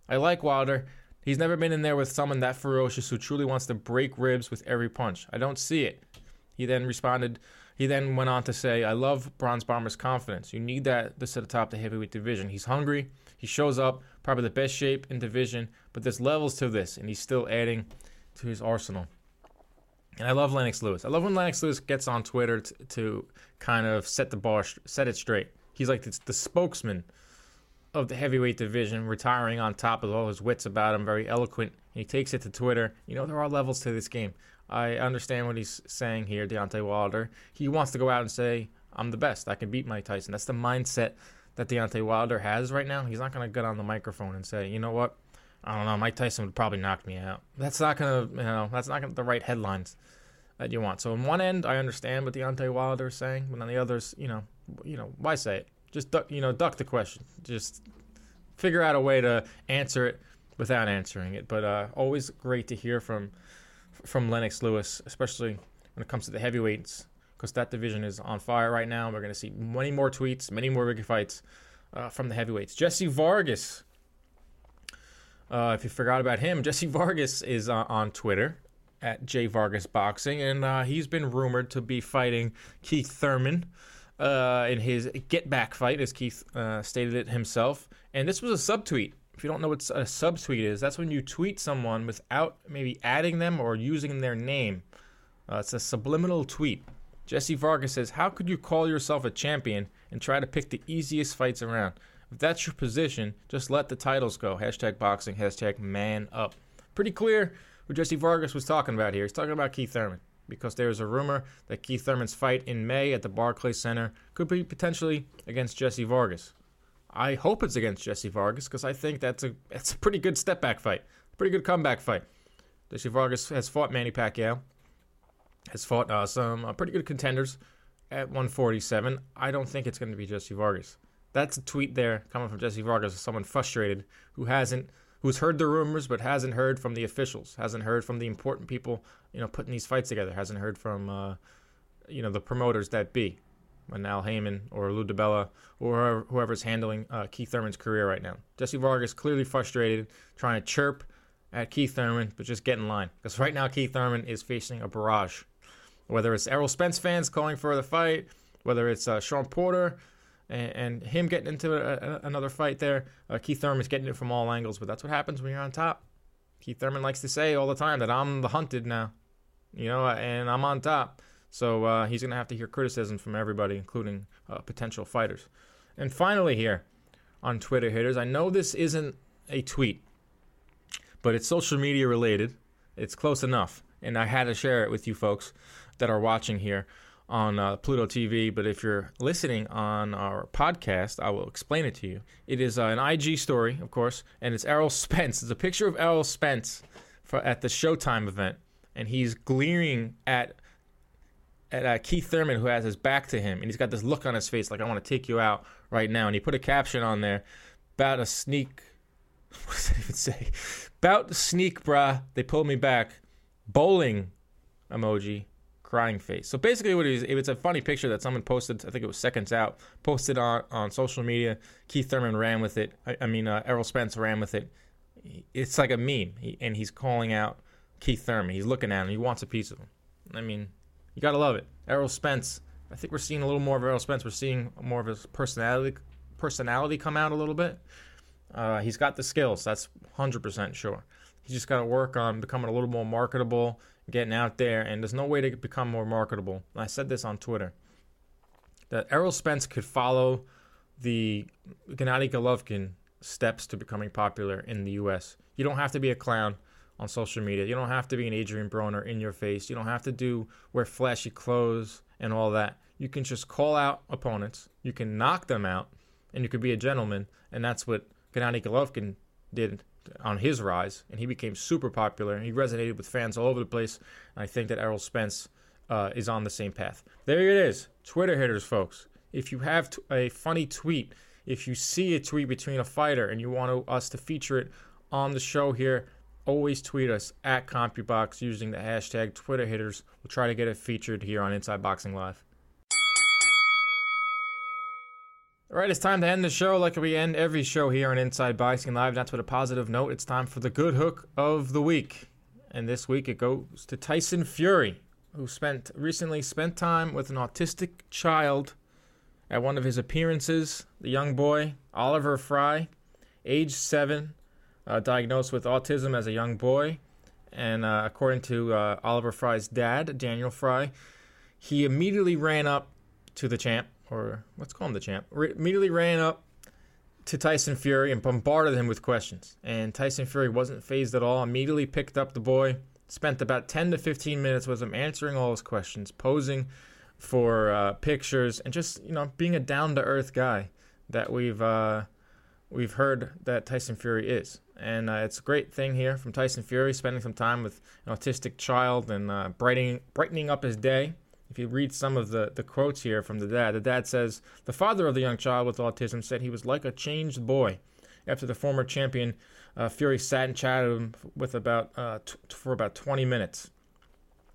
I like Wilder." He's never been in there with someone that ferocious who truly wants to break ribs with every punch. I don't see it. He then responded, he then went on to say, I love Bronze Bomber's confidence. You need that this at the top of the heavyweight division. He's hungry. He shows up, probably the best shape in division, but there's levels to this, and he's still adding to his arsenal. And I love Lennox Lewis. I love when Lennox Lewis gets on Twitter to, to kind of set the bar, set it straight. He's like the, the spokesman of the heavyweight division, retiring on top of all his wits about him, very eloquent. He takes it to Twitter. You know, there are levels to this game. I understand what he's saying here, Deontay Wilder. He wants to go out and say, I'm the best. I can beat Mike Tyson. That's the mindset that Deontay Wilder has right now. He's not going to get on the microphone and say, you know what? I don't know. Mike Tyson would probably knock me out. That's not going to, you know, that's not gonna, the right headlines that you want. So on one end, I understand what Deontay Wilder is saying, but on the others, you know, you know, why say it? Just duck, you know, duck the question. Just figure out a way to answer it without answering it. But uh, always great to hear from from Lennox Lewis, especially when it comes to the heavyweights, because that division is on fire right now. We're going to see many more tweets, many more big fights uh, from the heavyweights. Jesse Vargas. Uh, if you forgot about him, Jesse Vargas is uh, on Twitter at J Vargas Boxing, and uh, he's been rumored to be fighting Keith Thurman uh, in his Get Back fight, as Keith uh, stated it himself. And this was a subtweet. If you don't know what a subtweet is, that's when you tweet someone without maybe adding them or using their name. It's a subliminal tweet. Jesse Vargas says, How could you call yourself a champion and try to pick the easiest fights around? If that's your position, just let the titles go. Hashtag boxing, hashtag man up. Pretty clear what Jesse Vargas was talking about here. He's talking about Keith Thurman because there's a rumor that Keith Thurman's fight in May at the Barclays Center could be potentially against Jesse Vargas. I hope it's against Jesse Vargas because I think that's a that's a pretty good step back fight, pretty good comeback fight. Jesse Vargas has fought Manny Pacquiao, has fought uh, some uh, pretty good contenders at 147. I don't think it's going to be Jesse Vargas. That's a tweet there coming from Jesse Vargas, someone frustrated who hasn't who's heard the rumors but hasn't heard from the officials, hasn't heard from the important people, you know, putting these fights together, hasn't heard from, uh, you know, the promoters that be, when Al Haymon or Lou DiBella or whoever's handling uh, Keith Thurman's career right now. Jesse Vargas clearly frustrated, trying to chirp at Keith Thurman, but just get in line because right now Keith Thurman is facing a barrage. Whether it's Errol Spence fans calling for the fight, whether it's uh, Shawn Porter and, and him getting into a, a, another fight there. Uh, Keith Thurman's getting it from all angles, but that's what happens when you're on top. Keith Thurman likes to say all the time that I'm the hunted now, you know, and I'm on top. So uh, he's going to have to hear criticism from everybody, including uh, potential fighters. And finally, here on Twitter hitters, I know this isn't a tweet, but it's social media related. It's close enough, and I had to share it with you folks that are watching here on uh, Pluto TV, but if you're listening on our podcast, I will explain it to you. It is uh, an IG story, of course, and it's Errol Spence. It's a picture of Errol Spence for, at the Showtime event, and he's glaring at at uh, Keith Thurman, who has his back to him, and he's got this look on his face like I want to take you out right now. And he put a caption on there about a sneak. What does that even say? Bout sneak, brah. They pulled me back. Bowling emoji crying face. So basically, what it is, it's a funny picture that someone posted. I think it was seconds out, posted on on social media. Keith Thurman ran with it. I, I mean, uh, Errol Spence ran with it. It's like a meme, he, and he's calling out Keith Thurman. He's looking at him. He wants a piece of him. I mean, you gotta love it. Errol Spence. I think we're seeing a little more of Errol Spence. We're seeing more of his personality personality come out a little bit. Uh, he's got the skills. That's 100% sure. He's just got to work on becoming a little more marketable getting out there, and there's no way to become more marketable. I said this on Twitter that Errol Spence could follow the Gennady Golovkin steps to becoming popular in the U.S. You don't have to be a clown on social media. You don't have to be an Adrian Broner in your face. You don't have to do wear flashy clothes and all that. You can just call out opponents. You can knock them out, and you could be a gentleman. And that's what Gennady Golovkin did on his rise, and he became super popular. And he resonated with fans all over the place. And I think that Errol Spence uh, is on the same path. There it is, Twitter hitters, folks. If you have t- a funny tweet, if you see a tweet between a fighter and you want to, us to feature it on the show here, always tweet us at CompuBox using the hashtag Twitter hitters. We'll try to get it featured here on Inside Boxing Live. All right, it's time to end the show like we end every show here on Inside Boxing Live. That's with a positive note. It's time for the good hook of the week. And this week it goes to Tyson Fury, who spent recently spent time with an autistic child at one of his appearances. The young boy, Oliver Fry, age seven, uh, diagnosed with autism as a young boy. And uh, according to uh, Oliver Fry's dad, Daniel Fry, he immediately ran up to the champ or let's call him the champ, re- immediately ran up to Tyson Fury and bombarded him with questions. And Tyson Fury wasn't phased at all, immediately picked up the boy, spent about 10 to 15 minutes with him answering all his questions, posing for uh, pictures, and just, you know, being a down to earth guy that we've. Uh, we've heard that Tyson Fury is. And uh, it's a great thing here from Tyson Fury, spending some time with an autistic child and uh, brightening, brightening up his day if you read some of the, the quotes here from the dad, the dad says, The father of the young child with autism said he was like a changed boy. After the former champion, uh, Fury sat and chatted with about uh, t- for about 20 minutes.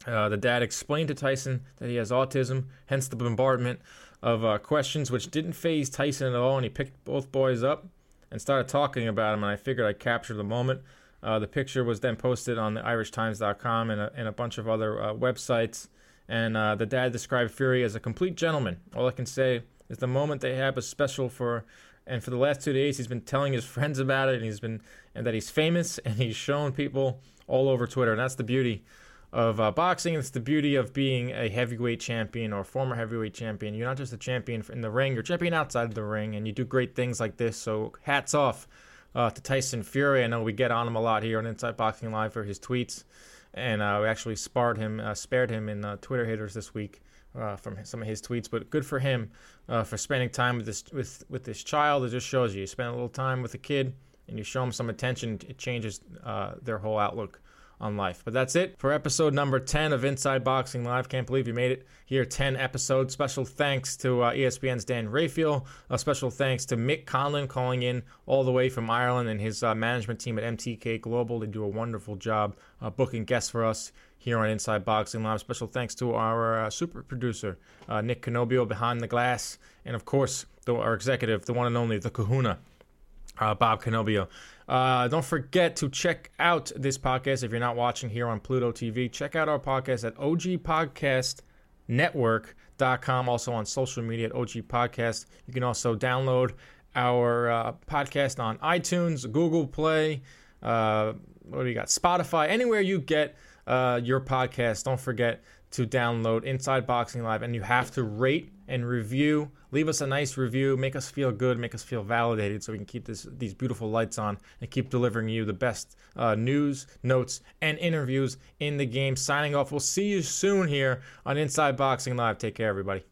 Uh, the dad explained to Tyson that he has autism, hence the bombardment of uh, questions, which didn't phase Tyson at all. And he picked both boys up and started talking about him. And I figured I'd capture the moment. Uh, the picture was then posted on the IrishTimes.com and a, and a bunch of other uh, websites. And uh, the dad described Fury as a complete gentleman. All I can say is the moment they have is special for, and for the last two days he's been telling his friends about it, and he's been, and that he's famous, and he's shown people all over Twitter. And that's the beauty of uh, boxing. It's the beauty of being a heavyweight champion or former heavyweight champion. You're not just a champion in the ring; you're champion outside of the ring, and you do great things like this. So hats off uh, to Tyson Fury. I know we get on him a lot here on Inside Boxing Live for his tweets and uh, we actually spared him, uh, spared him in uh, Twitter haters this week uh, from some of his tweets. But good for him uh, for spending time with this with with this child. It just shows you you spend a little time with a kid and you show them some attention. It changes uh, their whole outlook on life. But that's it for episode number 10 of Inside Boxing Live. Can't believe you made it here, 10 episodes. Special thanks to uh, ESPN's Dan Rafael. A special thanks to Mick Conlan calling in all the way from Ireland and his uh, management team at MTK Global. They do a wonderful job uh, booking guests for us here on Inside Boxing Live. Special thanks to our uh, super producer, uh, Nick Canobbio, behind the glass. And of course, the, our executive, the one and only, the kahuna, uh, Bob Canobbio. Uh, don't forget to check out this podcast if you're not watching here on Pluto TV. Check out our podcast at ogpodcastnetwork.com. Also on social media at OG Podcast. You can also download our uh, podcast on iTunes, Google Play. Uh, what do you got? Spotify. Anywhere you get uh, your podcast. Don't forget to download Inside Boxing Live, and you have to rate and review. Leave us a nice review, make us feel good, make us feel validated, so we can keep this these beautiful lights on and keep delivering you the best uh, news, notes, and interviews in the game. Signing off. We'll see you soon here on Inside Boxing Live. Take care, everybody.